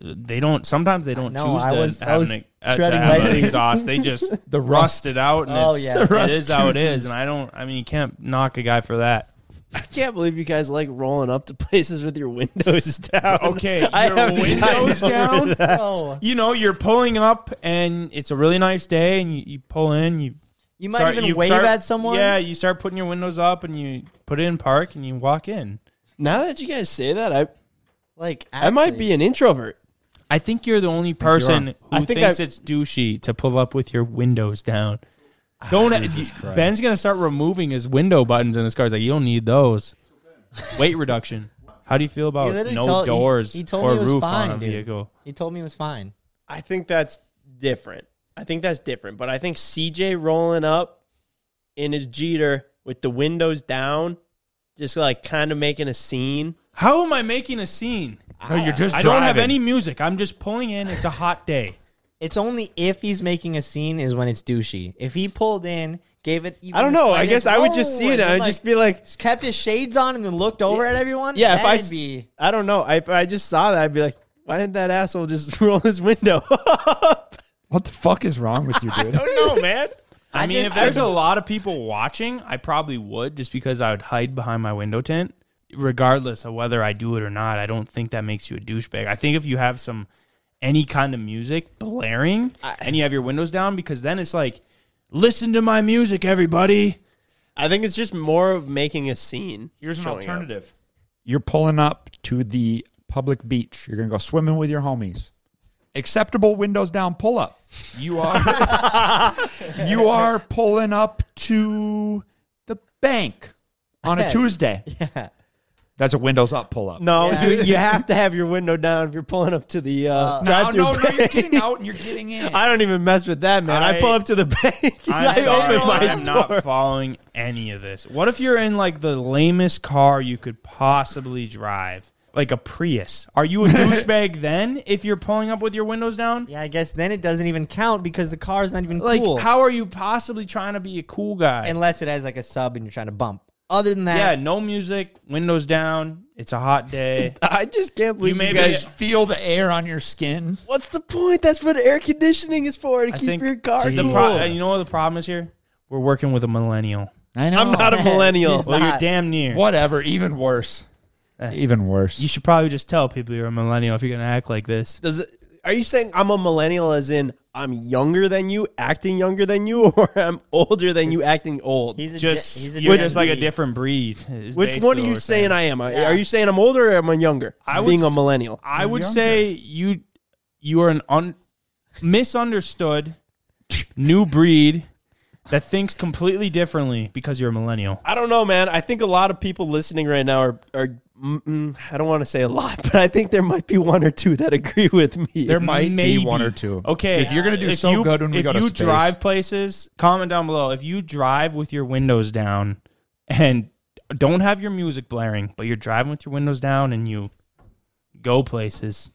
They don't. Sometimes they don't No, choose I to was- have, was an, uh, to have an exhaust. They just The *laughs* rust it out, and Oh, it's, yeah. *laughs* it Rust is how it is. And I don't. I mean, you can't knock a guy for that. I can't believe you guys like rolling up to places with your windows *laughs* down. Okay, *laughs* I your have- windows down? that. oh, You know, you're pulling up, and it's a really nice day, and you, you pull in. You you might start- even you wave start- at someone. Yeah, you start putting your windows up, and you put it in park, and you walk in. Now that you guys say that, I like I might be an introvert. I think you're the only person who I think thinks I- it's douchey to pull up with your windows down. *sighs* Don't Ben's gonna start removing his window buttons in his car. He's like, you don't need those. *laughs* Weight reduction. How do you feel He about literally no told- he- doors he told or me it was roof fine, on a dude. vehicle? He told me it was fine. I think that's different. I think that's different. But I think CJ rolling up in his Jeter with the windows down, just like kind of making a scene. How am I making a scene? No, you're just I don't have driving. any music. I'm just pulling in. It's a hot day. It's only if he's making a scene is when it's douchey. If he pulled in, gave it. Even I don't know. I guess I would just see it. and and I'd like, just be like, kept his shades on and then looked over at everyone. Yeah, if I be I don't know. I, if I just saw that, I'd be like, why didn't that asshole just *laughs* roll his window *laughs* up? What the fuck is wrong with you, *laughs* dude? I don't know, man. I, I mean, just- if there's a lot of people watching, I probably would just because I would hide behind my window tent, regardless of whether I do it or not. I don't think that makes you a douchebag. I think if you have some any kind of music blaring and you have your windows down, because then it's like listen to my music, everybody. I think it's just more of making a scene. Here's an showing up. alternative. You're pulling up to the public beach. You're gonna go swimming with your homies. Acceptable windows down pull up. You are *laughs* you are pulling up to the bank on a Tuesday. *laughs* Yeah. That's a windows up pull up. No, Yeah. you, you have to have your window down if you're pulling up to the uh, no, drive-through no, no, bank. you're getting out and you're getting in. *laughs* I don't even mess with that, man. I, I- pull up to the bank. I'm I sorry, open my I'm door. not following any of this. What if you're in like the lamest car you could possibly drive, like a Prius? Are you a *laughs* douchebag then if you're pulling up with your windows down? Yeah, I guess then it doesn't even count because the car's not even Like, cool. how are you possibly trying to be a cool guy? Unless it has like a sub and you're trying to bump. Other than that, yeah, no music, windows down. It's a hot day. *laughs* I just can't believe You you, maybe- guys. Just feel the air on your skin. What's the point? That's what air conditioning is for to I keep think your car the cool. pro- uh, you know what the problem is here? We're working with a millennial. I know. I'm not a millennial. He's Well, you're not. damn near. Whatever. Even worse. Eh. Even worse. You should probably just tell people you're a millennial if you're gonna act like this. Does it? Are you saying I'm a millennial, as in I'm younger than you, acting younger than you, *laughs* or I'm older than you, acting old? he's a Just Gen- he's a you're just like a different breed. Which one are you we're saying, I am? Yeah. Are you saying I'm older or am I younger? I would being a s- millennial. I would younger. say you you are an un, misunderstood new breed that thinks completely differently because you're a millennial. I don't know, man. I think a lot of people listening right now are are. Mm, mm, I don't want to say a lot, *laughs* but I think there might be one or two that agree with me. There might Maybe. be one or two. Okay, Dude, you're gonna do if so you- good when we go to If you space. drive places. Comment down below if you drive with your windows down and don't have your music blaring, but you're driving with your windows down and you go places.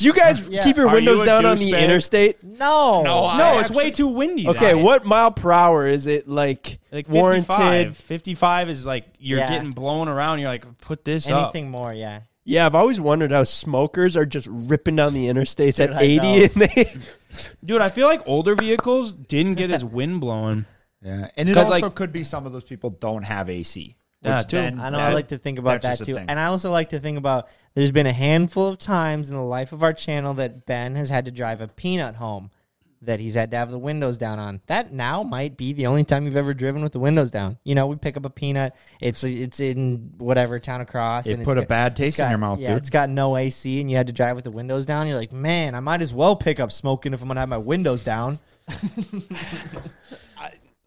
Do you guys Yeah. keep your Are windows you a down on the douchebag? interstate? No. No, I No, it's actually- way too windy. Okay, though. what mile per hour is it? Like, Like 55. warranted? 55 is like you're Yeah. getting blown around. You're like, put this up. Anything more, yeah. Yeah, I've always wondered how smokers are just ripping down the interstates Dude, at I 80 know. and they *laughs* Dude, I feel like older vehicles didn't get as wind blowing. Yeah, and it 'Cause, also like- could be some of those people don't have AC. Yeah, which too. then I know. that- I like to think about that too, and I also like to think about. There's been a handful of times in the life of our channel that Ben has had to drive a peanut home, that he's had to have the windows down on. That now might be the only time you've ever driven with the windows down. You know, we pick up a peanut. It's it's in whatever town across. It and put it's a bad it's taste in your mouth, Yeah, dude. it's got no AC, and you had to drive with the windows down. You're like, man, I might as well pick up smoking if I'm gonna have my windows down. *laughs*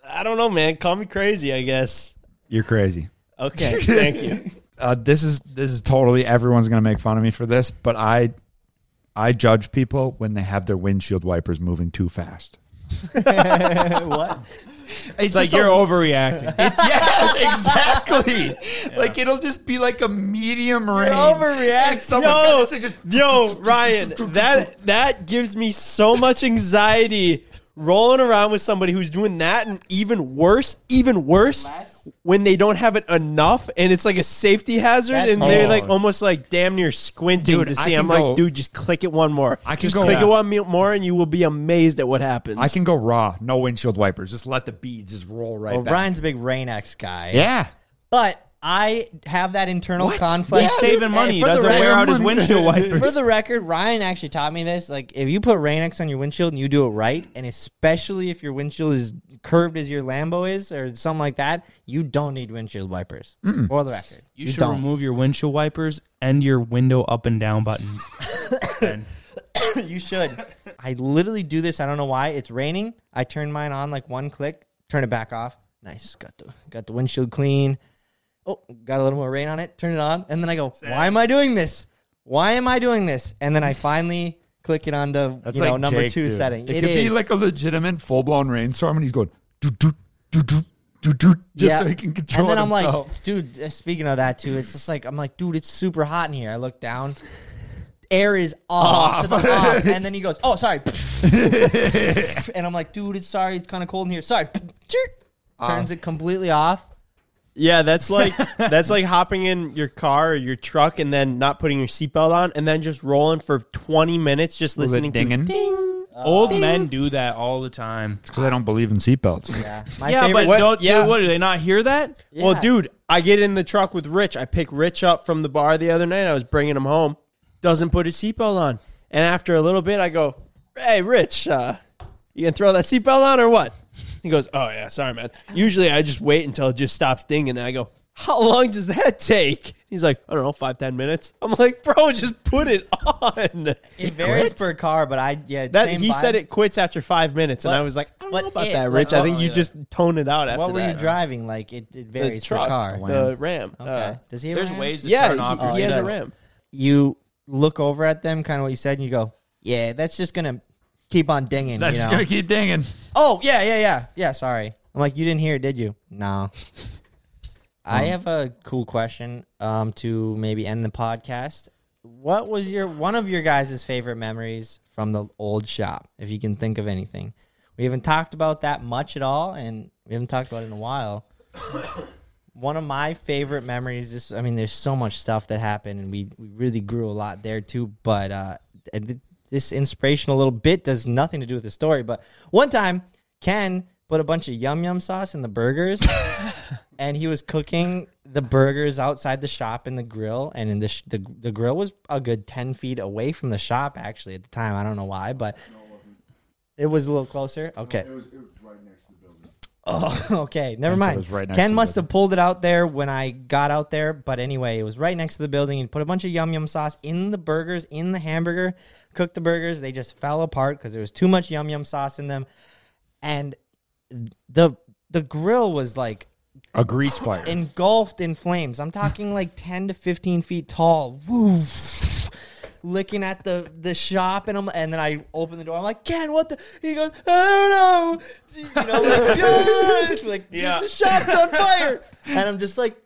I don't know, man. Call me crazy, I guess. You're crazy. Okay, *laughs* thank you. Uh, this is this is totally everyone's gonna make fun of me for this, but I I judge people when they have their windshield wipers moving too fast. *laughs* what? It's Like you're overreacting. *laughs* It's yes, exactly. Like it'll just be like a medium rain. overreacting. And someone's Yo, gonna just yo, Ryan, that that gives me so much anxiety rolling around with somebody who's doing that, and even worse, even worse, when they don't have it enough, and it's like a safety hazard, That's and they're hard. like almost like damn near squinting Dude, to I see. can I'm go- like, dude, just click it one more. I can just go- click Yeah. it one me- more, and you will be amazed at what happens. I can go raw, no windshield wipers. Just let the beads just roll right Well, back. Ryan's a big Rain X guy. yeah. But I have that internal What? conflict. He's saving money. He for the doesn't record- wear out his *laughs* windshield wipers. For the record, Ryan actually taught me this. Like, if you put Rain-X on your windshield and you do it right, and especially if your windshield is curved as your Lambo is or something like that, you don't need windshield wipers. For the record, You, should don't. remove your windshield wipers and your window up and down buttons. *laughs* Ben. *coughs* you should. I literally do this. I don't know why. It's raining. I turn mine on like one click, turn it back off. Nice. Got the got the windshield clean. Oh, got a little more rain on it. Turn it on, and then I go, "Why am I doing this? Why am I doing this?" And then I *laughs* finally click it onto That's you like know number Jake, two dude. setting. It, It could be like a legitimate full blown rainstorm, and he's going doo doo doo doo doo doo, just Yeah. so he can control And then I'm himself. like, dude, uh, speaking of that too, it's just like I'm like, dude, it's super hot in here. I look down, air is off, to the off, *laughs* and then he goes, oh, sorry, *laughs* and I'm like, dude, it's sorry, it's kind of cold in here. Sorry, turns it completely off. Yeah, that's like *laughs* that's like hopping in your car or your truck and then not putting your seatbelt on and then just rolling for 20 minutes just Was listening dinging? to ding. Old men do that all the time. because I don't believe in seatbelts. Yeah, *laughs* my yeah, favorite. but don't. yeah. Yeah. What do they not hear that? Well, Yeah. dude, I get in the truck with Rich. I pick Rich up from the bar the other night. I was bringing him home. Doesn't put his seatbelt on. And after a little bit, I go, "Hey, Rich, uh, you gonna throw that seatbelt on or what?" He goes, "Oh yeah, sorry, man. Usually I just wait until it just stops dinging, and I go." How long does that take? He's like, I don't know, five ten minutes. I'm like, bro, just put it on. It varies per car, but I yeah. That same he vibe. said it quits after five minutes, and I was like, I don't what know about it- that, what- Rich. I think oh, you yeah. just tone it out after What were you that. driving? Like it, it The varies truck, per car. the Ram. Okay. Uh, Does he have a There's Ram? ways to yeah, turn off. he, your he has a. Ram. You look over at them, kind of what you said, and you go, "Yeah, that's just gonna keep on dinging." That's you just know? gonna keep dinging. Oh yeah, yeah, yeah, yeah. Sorry. I'm like, you didn't hear it, did you? No. Um, I have a cool question um, to maybe end the podcast. What was your one of your guys' favorite memories from the old shop, if you can think of anything? We haven't talked about that much at all, and we haven't talked about it in a while. one of my favorite memories is, I mean, there's so much stuff that happened, and we, we really grew a lot there too. But uh, this inspirational little bit does nothing to do with the story. But one time, Ken put a bunch of yum yum sauce in the burgers, *laughs* and he was cooking the burgers outside the shop in the grill, and in the sh- the the grill was a good ten feet away from the shop. Actually, at the time, I don't know why, but it was a little closer. Okay. Oh, *laughs* okay. Never Ken said it mind. was right Ken must have pulled it out there when I got out there. But anyway, it was right next to the building. He put a bunch of yum yum sauce in the burgers, in the hamburger, cooked the burgers. They just fell apart because there was too much yum yum sauce in them. And the the grill was like A grease fire. engulfed in flames. I'm talking like 10 to 15 feet tall. Woo. Licking at the the shop and I'm, and then I open the door. I'm like, Ken, what the? He goes, I don't know. You know, like, *laughs* "Yeah." like Yeah. the shop's on fire. *laughs* And I'm just like,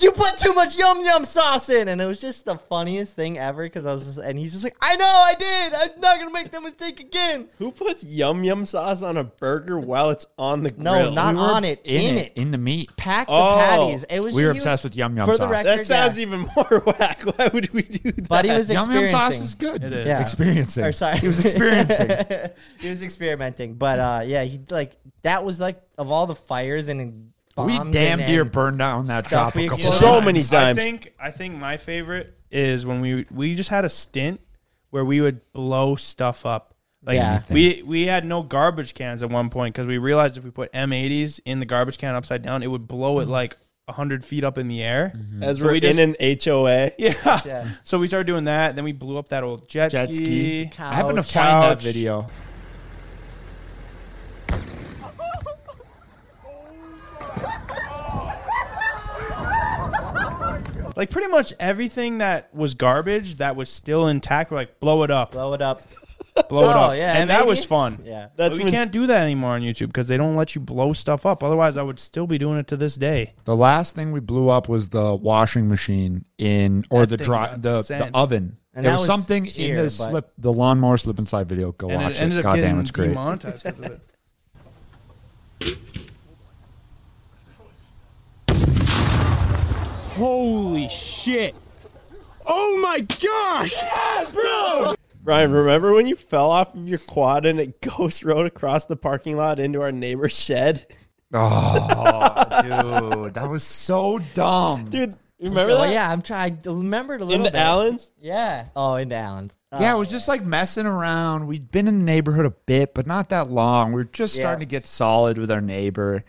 you put too much yum yum sauce in, and it was just the funniest thing ever. Because I was, just, and he's just like, I know, I did. I'm not gonna make that mistake again. Who puts yum yum sauce on a burger while it's on the grill? No, not We on it, in, it. in the meat. Pack the Oh. patties. It was We were obsessed with yum yum For sauce. the record, that sounds yeah. even more *laughs* whack. Why would we do that? But he was Yum yum sauce is good. It is. Yeah. Experiencing. Or sorry, He was experiencing. *laughs* he was experimenting, but uh, yeah, he like that was like of all the fires and we damn and, near burned down that stuff shop we couple exploded. So many times. I think I think my favorite is when we we just had a stint where we would blow stuff up. Like Yeah. we we had no garbage cans at one point because we realized if we put M80s in the garbage can upside down, it would blow it like hundred feet up in the air. Mm-hmm. As So we're we just- in an HOA. *laughs* Yeah. Yeah. So we started doing that. Then we blew up that old jet, Jet ski. ski. I happen to Couch. find that video. Like pretty much everything that was garbage that was still intact. We're like, blow it up, blow it up. blow it Oh, up. yeah, and that maybe. was fun. Yeah. That's That's we when- can't do that anymore on YouTube because they don't let you blow stuff up. Otherwise, I would still be doing it to this day. The last thing we blew up was the washing machine in, or That the thing dry, got the, the sent. oven. And there that was was something here, in the but- slip, the lawnmower slip and slide video. Go and watch it ended it. up God getting damn, it's great. demonetized because of it. Holy shit. Oh my gosh! Ryan, remember when you fell off of your quad and it ghost rode across the parking lot into our neighbor's shed? Oh, *laughs* dude, that was so dumb. Dude, you remember oh that? yeah, I'm trying. I remembered a little bit. Into bit. Allen's? Yeah. Oh, into Allen's. Yeah, it was just like messing around. We'd been in the neighborhood a bit, but not that long. We were just Yeah. starting to get solid with our neighbor.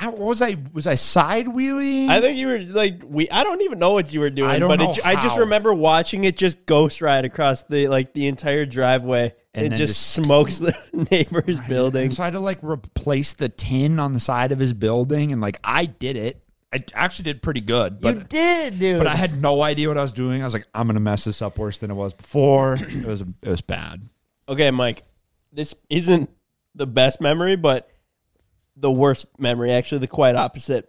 I, what was I? Was I side wheeling? I think you were like we. I don't even know what you were doing, I don't but know it, I just remember watching it just ghost ride across the like the entire driveway. And it just, just- smokes the *laughs* neighbor's building. So I had to like replace the tin on the side of his building, and like I did it. I actually did pretty good, you but did, dude. but I had no idea what I was doing. I was like, I'm gonna mess this up worse than it was before. *clears throat* It was it was bad. Okay, Mike, this isn't the best memory, but the worst memory. Actually, the quite opposite.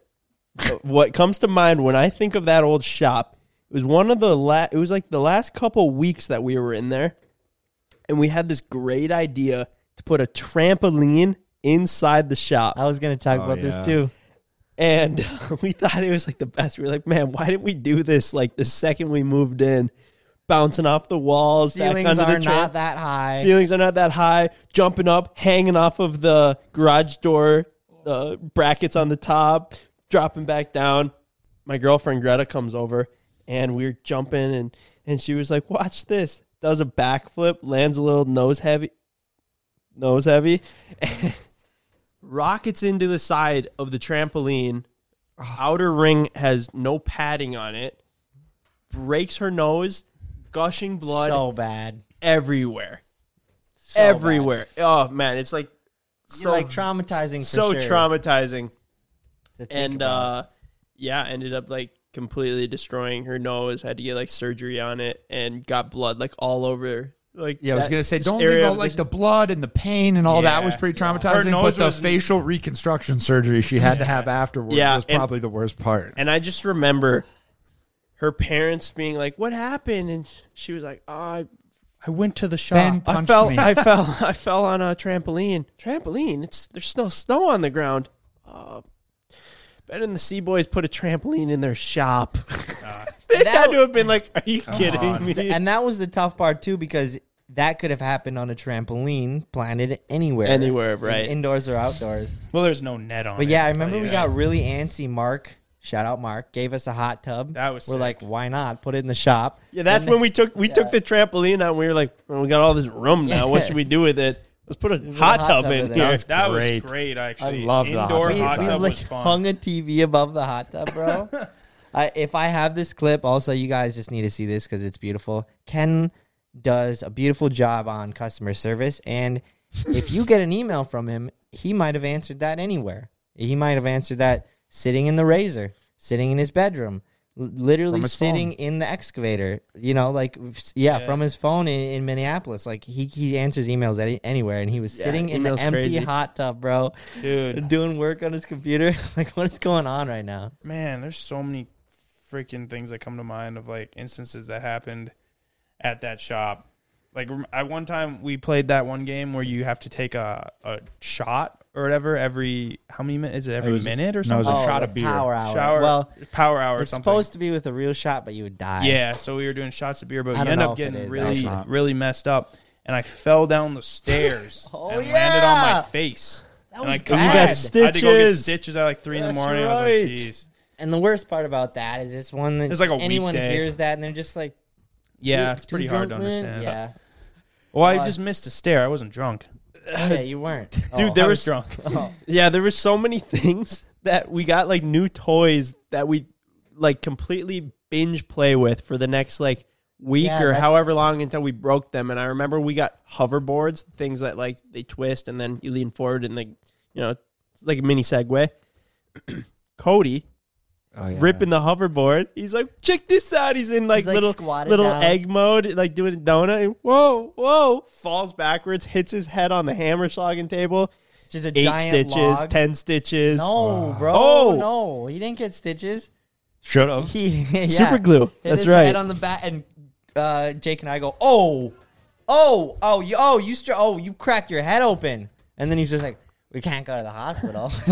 what comes to mind when I think of that old shop? It was one of the la- It was like the last couple weeks that we were in there, and we had this great idea to put a trampoline inside the shop. I was gonna talk Oh, about yeah. this too. and *laughs* we thought it was like the best. We were like, man, why didn't we do this like the second we moved in? Bouncing off the walls, back Ceilings are the tram- not that high. Ceilings are not that high. Jumping up, hanging off of the garage door, the brackets on the top, dropping back down. My girlfriend Greta comes over, and we're jumping, and and she was like, "Watch this!" Does a backflip, lands a little nose heavy, nose heavy, *laughs* rockets into the side of the trampoline. Outer ring has no padding on it. Breaks her nose, gushing blood So bad. everywhere. So bad. everywhere. Oh man, it's like so like traumatizing for so sure traumatizing. And about. uh yeah, ended up like completely destroying her nose. Had to get like surgery on it, and got blood like all over. Like Yeah, I was gonna say, don't area leave out like the- the blood and the pain and all that was pretty traumatizing. nose But the was- facial reconstruction surgery she had to have afterwards Yeah, was and- probably the worst part. And I just remember her parents being like, "What happened?" And she was like, "Oh, I, I went to the shop. Ben I fell, me. I fell, *laughs* I fell on a trampoline. Trampoline? It's there's no snow on the ground. Uh, Ben and the C Boys put a trampoline in their shop. *laughs* they that had to have been like, "Are you kidding on. me?" and that was the tough part too because that could have happened on a trampoline planted anywhere Anywhere, in- right. indoors or outdoors well, there's no net on but it. yeah i I'll remember we got really antsy mark shout out mark gave us a hot tub That was we're sick. like why not put it in the shop yeah, that's And when we took we took the trampoline out. and We were like, well, "We got all this room now. What should we do with it? Let's put a put a hot hot tub tub in in here." there. That great. was great, actually. I love the hot Indoor tub. we, hot we, tub like was fun. hung a tv above the hot tub bro *laughs* I, if i have this clip also you guys just need to see this because it's beautiful ken does a beautiful job on customer service and if you get an email from him he might have answered that anywhere he might have answered that sitting in the razor sitting in his bedroom literally sitting phone. in the excavator you know like yeah, Yeah. from his phone in, in minneapolis like he, he answers emails any, anywhere and he was Yeah, sitting in the email's empty crazy. hot tub bro Dude, *laughs* doing work on his computer. *laughs* like, what is going on right now? man, there's so many freaking things that come to mind of like instances that happened at that shop. Like at one time, we played that one game where you have to take a, a shot or whatever every how many minutes? Is it every was- minute or no, it was something? a shot of beer. Power hour. Shower, Well, power hour or it's something. supposed to be with a real shot, but you would die. Yeah, so we were doing shots of beer, but I you don't end know up if it getting is, really, actually. really messed up, and I fell down the stairs *laughs* Oh, and landed on yeah. my face. That and was I bad. You got I had to go get stitches. stitches at like three in the That's morning. I right. was like, "Jeez." And the worst part about that is it's one that It's like a anyone weekday. hears that and they're just like, Yeah, "You it's pretty too hard to drunk, man?" understand. Yeah. Well, I just missed a stair. I wasn't drunk. Oh, yeah, *laughs* you weren't. Dude, Oh. there I was was drunk. *laughs* Oh. Yeah, there were so many *laughs* things that we got like new toys that we like completely binge play with for the next like week Yeah, or that- however long until we broke them. And I remember we got hoverboards, things that like they twist and then you lean forward and like you know it's like a mini Segway. *clears throat* Cody Oh, yeah. ripping the hoverboard. He's like, check this out. He's in like, He's, like, little squatted little down. egg mode, like doing a donut. And whoa, whoa! Falls backwards, hits his head on the hammer slogging table. Just a Eight giant stitches, log. ten stitches. No, bro. Oh. No, he didn't get stitches. Should have. He *laughs* yeah. Super glue. Hit That's his right. Head on the back, and uh, Jake and I go, "Oh, oh, oh, you, oh, you, str- oh, you cracked your head open." And then he's just like, "We can't go to the hospital." *laughs*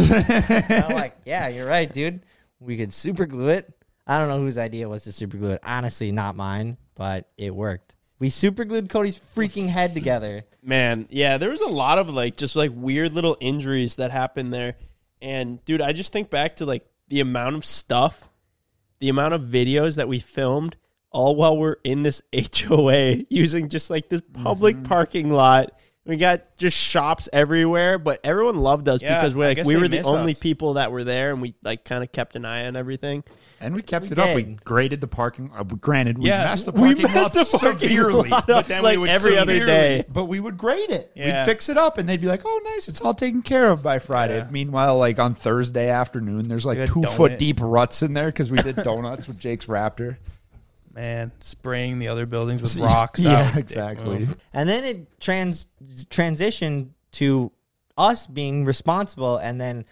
I'm like, "Yeah, you're right, dude. We could super glue it." I don't know whose idea was to super glue it. Honestly, not mine, but it worked. We super glued Cody's freaking head together. Man, yeah, there was a lot of like just like weird little injuries that happened there. And dude, I just think back to like the amount of stuff, the amount of videos that we filmed all while we're in this *laughs* HOA using just like this public Mm-hmm. parking lot. We got just shops everywhere, but everyone loved us Yeah, because we're I like guess we they were the miss only us. people that were there and we like kind of kept an eye on everything. And we kept We it up. We did. graded the parking. Uh, granted, we Yeah, messed the We parking messed lot the parking severely. lot But up then we like would every other Severely. day. But we would grade it. Yeah. We'd fix it up, and they'd be like, "Oh, nice, it's all taken care of by Friday." Yeah. Meanwhile, like on Thursday afternoon, there's like Good two donut. foot deep ruts in there because we did donuts with Jake's Raptor. Man, spraying the other buildings with *laughs* rocks. yeah, was exactly. *laughs* And then it trans transitioned to us being responsible, and then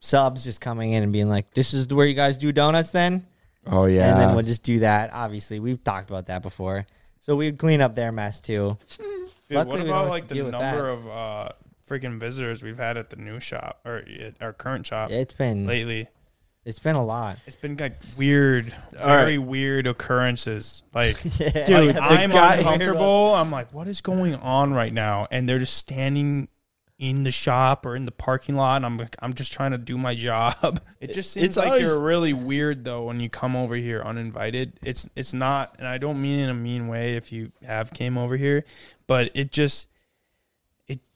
subs just coming in and being like, "This is where you guys do donuts." Then, Oh yeah, and then we'll just do that. Obviously, we've talked about that before, so we'd clean up their mess too. Dude, Luckily, what we don't about have like to the deal with number of uh, freaking visitors we've had at the new shop or at our current shop It's been lately? It's been a lot. It's been like weird, All right. very weird occurrences. Like, *laughs* Yeah, Dude, like, I'm uncomfortable. I'm like, what is going on right now? And they're just standing in the shop or in the parking lot. And I'm like, I'm just trying to do my job. *laughs* It just seems It's like always- you're really weird though when you come over here uninvited. It's it's not, and I don't mean in a mean way if you have came over here, but it just it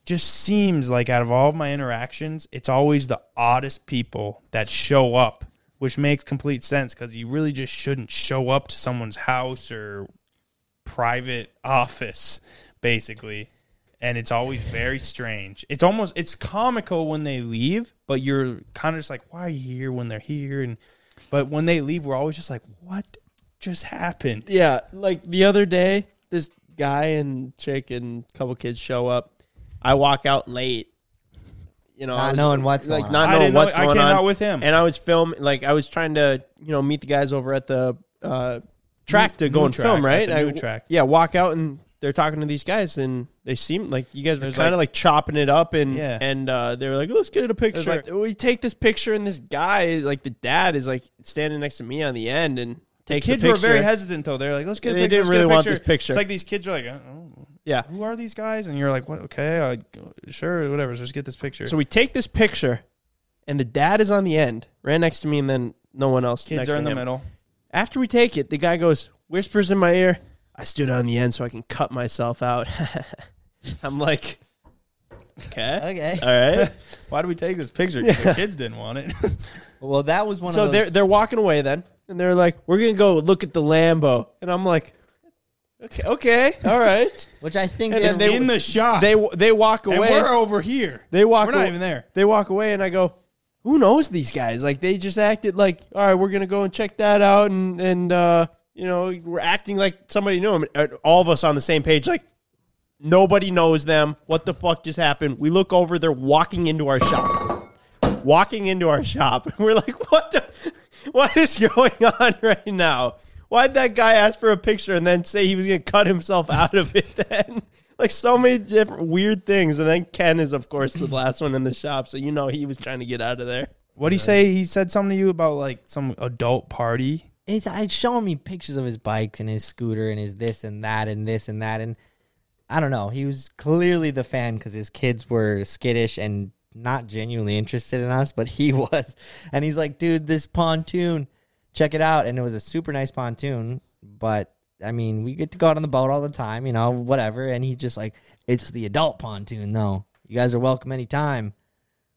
just seems like out of all of my interactions, it's always the oddest people that show up, which makes complete sense because you really just shouldn't show up to someone's house or private office, basically. And it's always very strange. It's almost it's comical when they leave, but you're kind of just like, why are you here when they're here? And but when they leave, we're always just like, what just happened? Yeah, like the other day, this guy and chick and couple kids show up. I walk out late. You know, Not I was- knowing what's like going not on. I knowing didn't know- what's I going came on out with him. and I was filming. Like I was trying to, you know, meet the guys over at the uh, track to go and track, film. Right, at the I- new track. Yeah, walk out and they're talking to these guys, and they seem like you guys were kind of like- like, chopping it up, and Yeah. and uh, they were like, "Let's get a picture." like- we take this picture, and this guy, like the dad, is like standing next to me on the end, and takes kids the were very hesitant though. They're like, "Let's get a They picture." didn't really a want picture. this picture. It's like these kids are like, oh, Yeah. "Who are these guys?" And you're like, "What? Okay, uh, sure, whatever. So just get this picture." So we take this picture, and the dad is on the end, right next to me, and then no one else. kids next are to in the him. middle. After we take it, the guy goes, whispers in my ear, I stood on the end so I can cut myself out. *laughs* I'm like, okay. Okay. All right. *laughs* *laughs* Why do we take this picture? 'Cause the kids didn't want it. Well, that was one so of they're they're walking away then, and they're like, "We're gonna go look at the Lambo," and I'm like, "Okay, okay, all right." *laughs* which I think And is then they- in the shot. they they walk and away. we're over here. They walk. We're not away- even there. They walk away, and I go, "Who knows these guys? Like they just acted like, all right, we're gonna go and check that out, and and uh, you know, we're acting like somebody knew them. And all of us on the same page, like nobody knows them. What the fuck just happened? We look over, they're walking into our shop, walking into our shop. *laughs* We're like, what the, *laughs* what is going on right now? Why'd that guy ask for a picture and then say he was gonna cut himself out of it? *laughs* Then like so many different weird things. And then Ken is of course the last one in the shop, so you know he was trying to get out of there. What would he say? He said something to you about like some adult party. it's, uh, it's showing me pictures of his bikes and his scooter and his this and that and this and that and I don't know. He was clearly the fan because his kids were skittish and not genuinely interested in us, but he *laughs* was. And he's like, "Dude, this pontoon, check it out." And it was a super nice pontoon, but I mean, we get to go out on the boat all the time, you know, whatever. And he just like, "It's the adult pontoon, though. You guys are welcome anytime."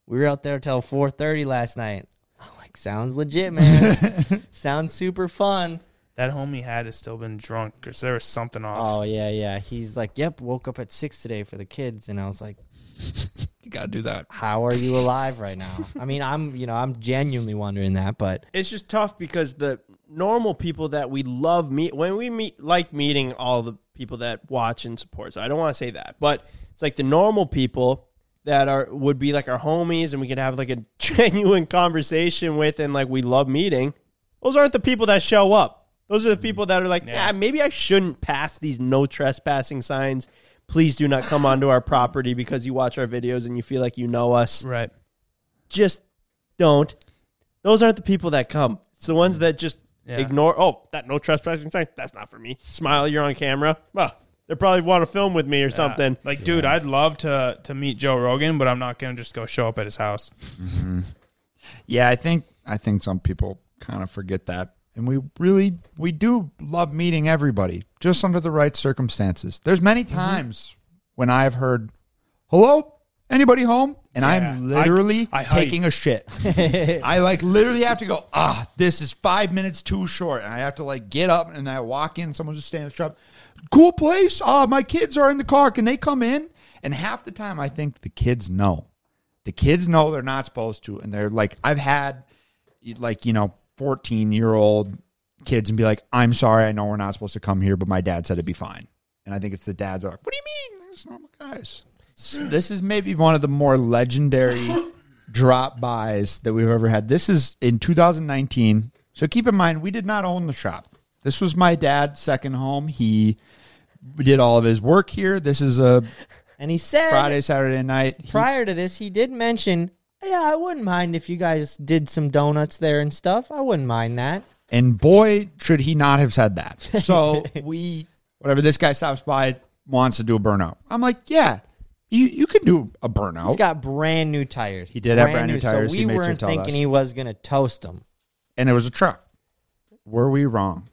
We were out there till four thirty last night. I'm like, sounds legit, man. *laughs* sounds super fun. That homie had to still been drunk because there was something off. Oh yeah, yeah. He's like, "Yep, woke up at six today for the kids," and I was like, *laughs* You gotta do that. "How are you alive right now?" I mean, I'm, you know, I'm genuinely wondering that, but it's just tough because the normal people that we love meet when we meet like meeting all the people that watch and support. So I don't want to say that, but it's like the normal people that are would be like our homies and we could have like a *laughs* genuine conversation with and like we love meeting. Those aren't the people that show up. Those are the people that are like, yeah, maybe I shouldn't pass these no trespassing signs. Please do not come onto our property because you watch our videos and you feel like you know us Right. just don't. Those aren't the people that come. It's the ones that just Yeah. ignore. Oh, that no trespassing sign. That's not for me. Smile. You're on camera. Well, they probably want to film with me or something. Like, dude, I'd love to to meet Joe Rogan, but I'm not gonna just go show up at his house. Mm-hmm. Yeah, I think I think some people kind of forget that. And we really we do love meeting everybody just under the right circumstances. There's many Mm-hmm. times when I've heard, "Hello? Anybody home?" and Yeah, I'm literally I- I taking a shit. *laughs* I like literally have to go, "Ah, this is 5 minutes too short." And I have to like get up and I walk in, someone's just standing in the shop. Cool place. Uh, my kids are in the car. Can they come in? And half the time I think the kids know. The kids know they're not supposed to, and they're like, I've had like you know 14 year old kids and be like, I'm sorry, I know we're not supposed to come here, but my dad said it'd be fine. And I think it's the dads are like, What do you mean? There's normal guys. This is maybe one of the more legendary *laughs* drop buys that we've ever had. This is in 2019. So keep in mind, we did not own the shop. This was my dad's second home. He did all of his work here. This is a and he said Friday, Saturday night. He- prior to this, he did mention, "Yeah, I wouldn't mind if you guys did some donuts there and stuff. I wouldn't mind that." And boy, should he not have said that. So *laughs* we, whatever this guy stops by, wants to do a burnout. I'm like, yeah, you you can do a burnout. He's got brand new tires. He did have brand new tires. So we weren't tell thinking us. he was gonna toast them. and it was a truck. Were we wrong?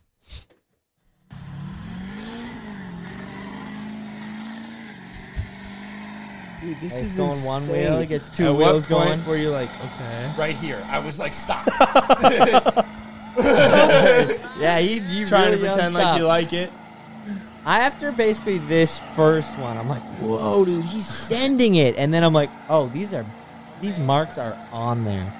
Dude, this It's is going insane. one wheel, it gets two At wheels what point going. were you like, okay? Right here. I was like, stop. *laughs* *laughs* Yeah, he you Trying really to yelled pretend like stop. you like it. I after basically this first one, I'm like, whoa, dude, he's sending it, and then I'm like, oh, these are, these marks are on there,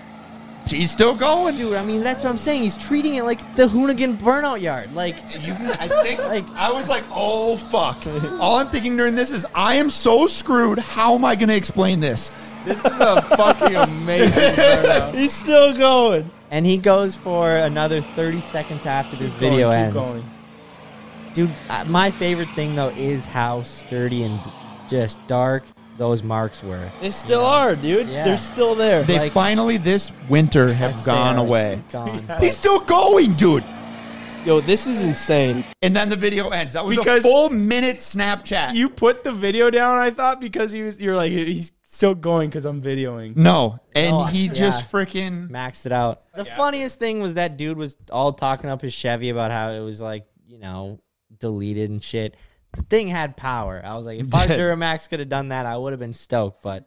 She's still going. dude. I mean, that's what I'm saying. He's treating it like the Hoonigan burnout yard, like You, I think Like- I was like, oh fuck. All I'm thinking during this is I am so screwed. How am I going to explain this? This is a fucking amazing *laughs* burnout. He's still going. and he goes for another 30 seconds after this Keep video going, ends. going. Dude, uh, my favorite thing though is how sturdy and just dark those marks were. They still are, dude. Yeah. They're still there. They Like- finally this winter have gone away. Gone. *laughs* He's still going, dude. Yo, this is insane. And then the video ends. That was Because- a full minute Snapchat. You put the video down, I thought, because he was. You're like, he's still going because I'm videoing. no, and Oh, he yeah. just freaking maxed it out. The funniest thing was that dude was all talking up his Chevy about how it was like, you know, deleted and shit. The thing had power. I was like, if our Did. Duramax could have done that, I would have been stoked. But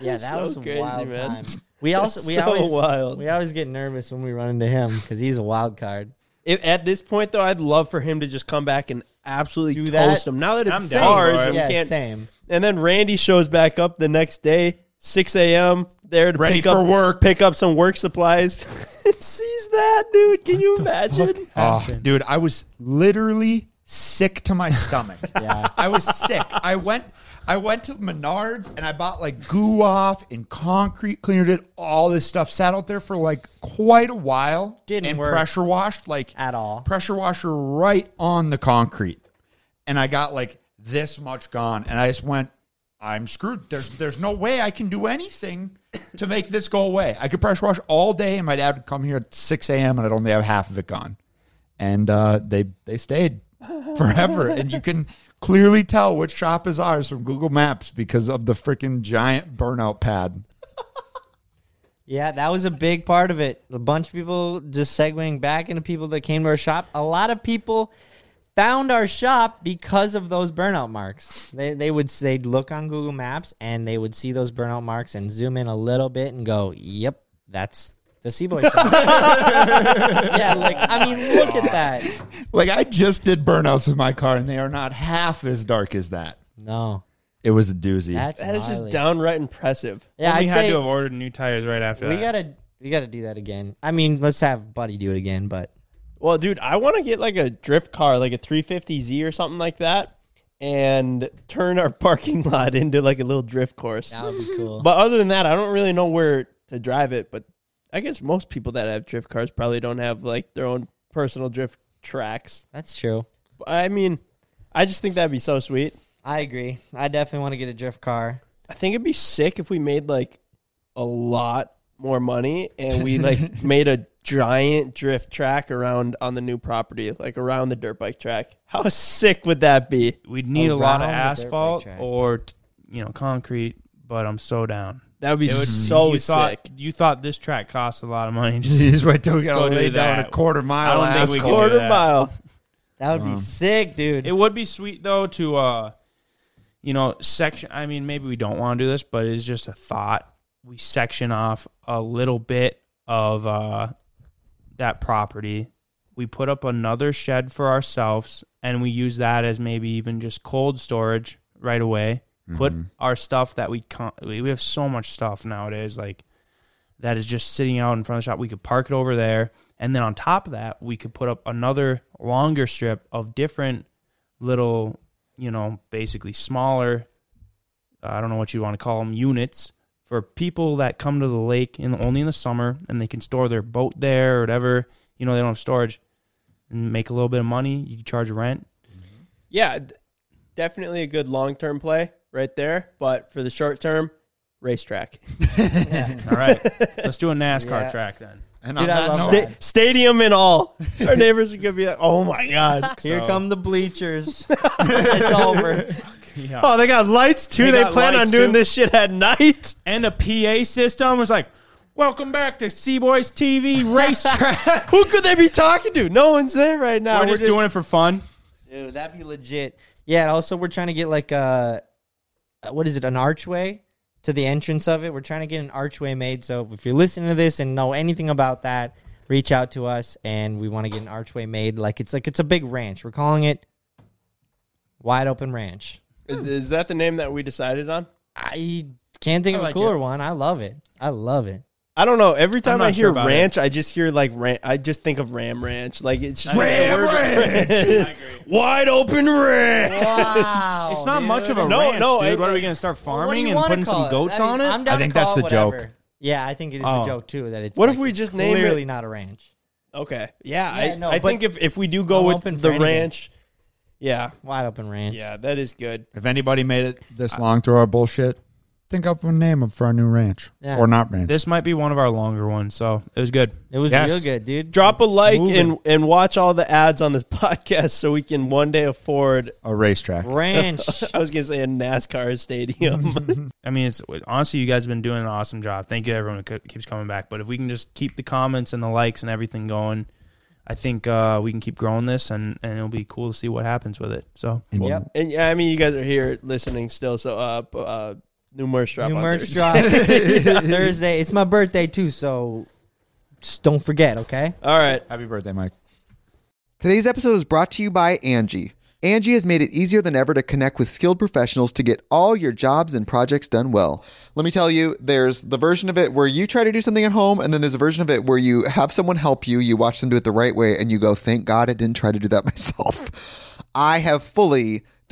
yeah, *laughs* that So was a crazy, wild man. time. We also we So always wild. we always get nervous when we run into him because he's a wild card. If, at this point, though, I'd love for him to just come back and absolutely Do that. toast him. Now that I'm it's down ours, for and we yeah, can't. same. And then Randy shows back up the next day, 6 a.m. There to Ready pick up work. pick up some work supplies. *laughs* Sees that, dude. Can you imagine? Oh, dude, I was literally sick to my stomach. *laughs* Yeah. I was sick. I went I went to Menards and I bought like goo off and concrete cleared it. All this stuff sat out there for like quite a while. Didn't and work. pressure washed like At all. Pressure washer right on the concrete. And I got like this much gone. And I just went, I'm screwed. There's there's no way I can do anything to make this go away. I could pressure wash all day and my dad would come here at six AM and I'd only have half of it gone and uh, they they stayed forever. and you can clearly tell which shop is ours from Google Maps because of the freaking giant burnout pad. Yeah, that was a big part of it. A bunch of people just segueing back into people that came to our shop. A lot of people found our shop because of those burnout marks. They they would they'd look on Google Maps and they would see those burnout marks and zoom in a little bit and go, "Yep, that's the C Boy shop." *laughs* yeah, like I mean, look at that. *laughs* Like I just did burnouts with my car, and they are not half as dark as that. No, It was a doozy. that's That is just gnarly. downright impressive. Yeah, we I'd had say to have ordered new tires right after we that. gotta we gotta do that again. I mean, let's have Buddy do it again, but Well, dude, I want to get like a drift car, like a 350Z or something like that, and turn our *laughs* parking lot into like a little drift course. that would be cool. But other than that, I don't really know where to drive it. But I guess most people that have drift cars probably don't have like their own personal drift tracks. that's true. I mean, I just think that'd be so sweet. I agree. I definitely want to get a drift car. I think it'd be sick if we made like a lot more money and we like *laughs* made a giant drift track around on the new property, like around the dirt bike track. How sick would that be? We'd need a lot of Around the dirt bike asphalt or you know concrete, but I'm so down. That would be It would so you sick. Thought, you thought this track cost a lot of money. *laughs* Just Just wait till we gotta go do lay down that. a quarter mile. I don't think we asphalt. can do Quarter that. mile. That would be sick, dude. It would be sweet though to uh you know, section I mean maybe we don't want to do this, but it's just a thought. We section off a little bit of uh that property. We put up another shed for ourselves and we use that as maybe even just cold storage right away. Put mm-hmm. our stuff that we con- we we have so much stuff nowadays like that is just sitting out in front of the shop. We could park it over there. And then on top of that, we could put up another longer strip of different little, you know, basically smaller, I don't know what you want to call them, units for people that come to the lake in only in the summer and they can store their boat there or whatever. You know, they don't have storage and make a little bit of money. You can charge rent. Yeah, definitely a good long term play right there. But for the short term, racetrack. *laughs* All right. Let's do a NASCAR Yeah. track then. And Dude, on I that love note. Sta- stadium and all. *laughs* Our neighbors are gonna be like, "Oh my god!" *laughs* Here So- come the bleachers. it's over. Yeah. Oh, they got lights too. They They, got plan on lights, doing too? this shit at night. And a PA system was like, Welcome back to C Boys TV racetrack. Who could they be talking to? No one's there right now. We're just doing it for fun. Dude, that'd be legit. Yeah, also we're trying to get like a uh, Uh, what is it, an archway to the entrance of it. We're trying to get an archway made. So if you're listening to this and know anything about that, reach out to us, and we want to get an archway made. Like it's like it's a big ranch. We're calling it Wide Open Ranch. Is, is that the name that we decided on? I can't think I of like a cooler it. one. I love it. I love it. I don't know. Every time I hear about ranch, I just hear like ran- I just think of Ram Ranch. Like it's just Ram the word- Ranch! *laughs* wide open ranch. Wow, It's not much of a No, ranch, no, dude. I- what are we gonna start Well, what do farming you and wanna putting call some goats I mean, on it? I'm down I think that's it the joke. Yeah, I think it is Oh. the joke too. That it's What if we just name it- clearly not a ranch. Okay. Yeah, Yeah, I, no, I but think if, if we do go with open the ranch, yeah, Wide open ranch. yeah, that is good. If anybody made it this long through our bullshit, think up a name for our new ranch Yeah. or not ranch. This might be one of our longer ones, so it was good. It was Yes. real good, dude. Drop a like and and watch all the ads on this *laughs* podcast so we can one day afford. a racetrack. ranch. *laughs* I was gonna say a NASCAR stadium. *laughs* I mean, it's honestly, you guys have been doing an awesome job. Thank you, everyone who keeps coming back. But if we can just keep the comments and the likes and everything going, I think uh, we can keep growing this, and, and it'll be cool to see what happens with it. So And Yep. and yeah, I mean, you guys are here listening still. So uh, p- uh new merch drop. New on merch Thursday. drop *laughs* *laughs* Thursday. It's my birthday too, so just don't forget, okay? All right. Happy birthday, Mike. Today's episode is brought to you by Angi. Angi has made it easier than ever to connect with skilled professionals to get all your jobs and projects done well. Let me tell you, there's the version of it where you try to do something at home, and then there's a version of it where you have someone help you, you watch them do it the right way, and you go, thank God I didn't try to do that *laughs* myself. I have fully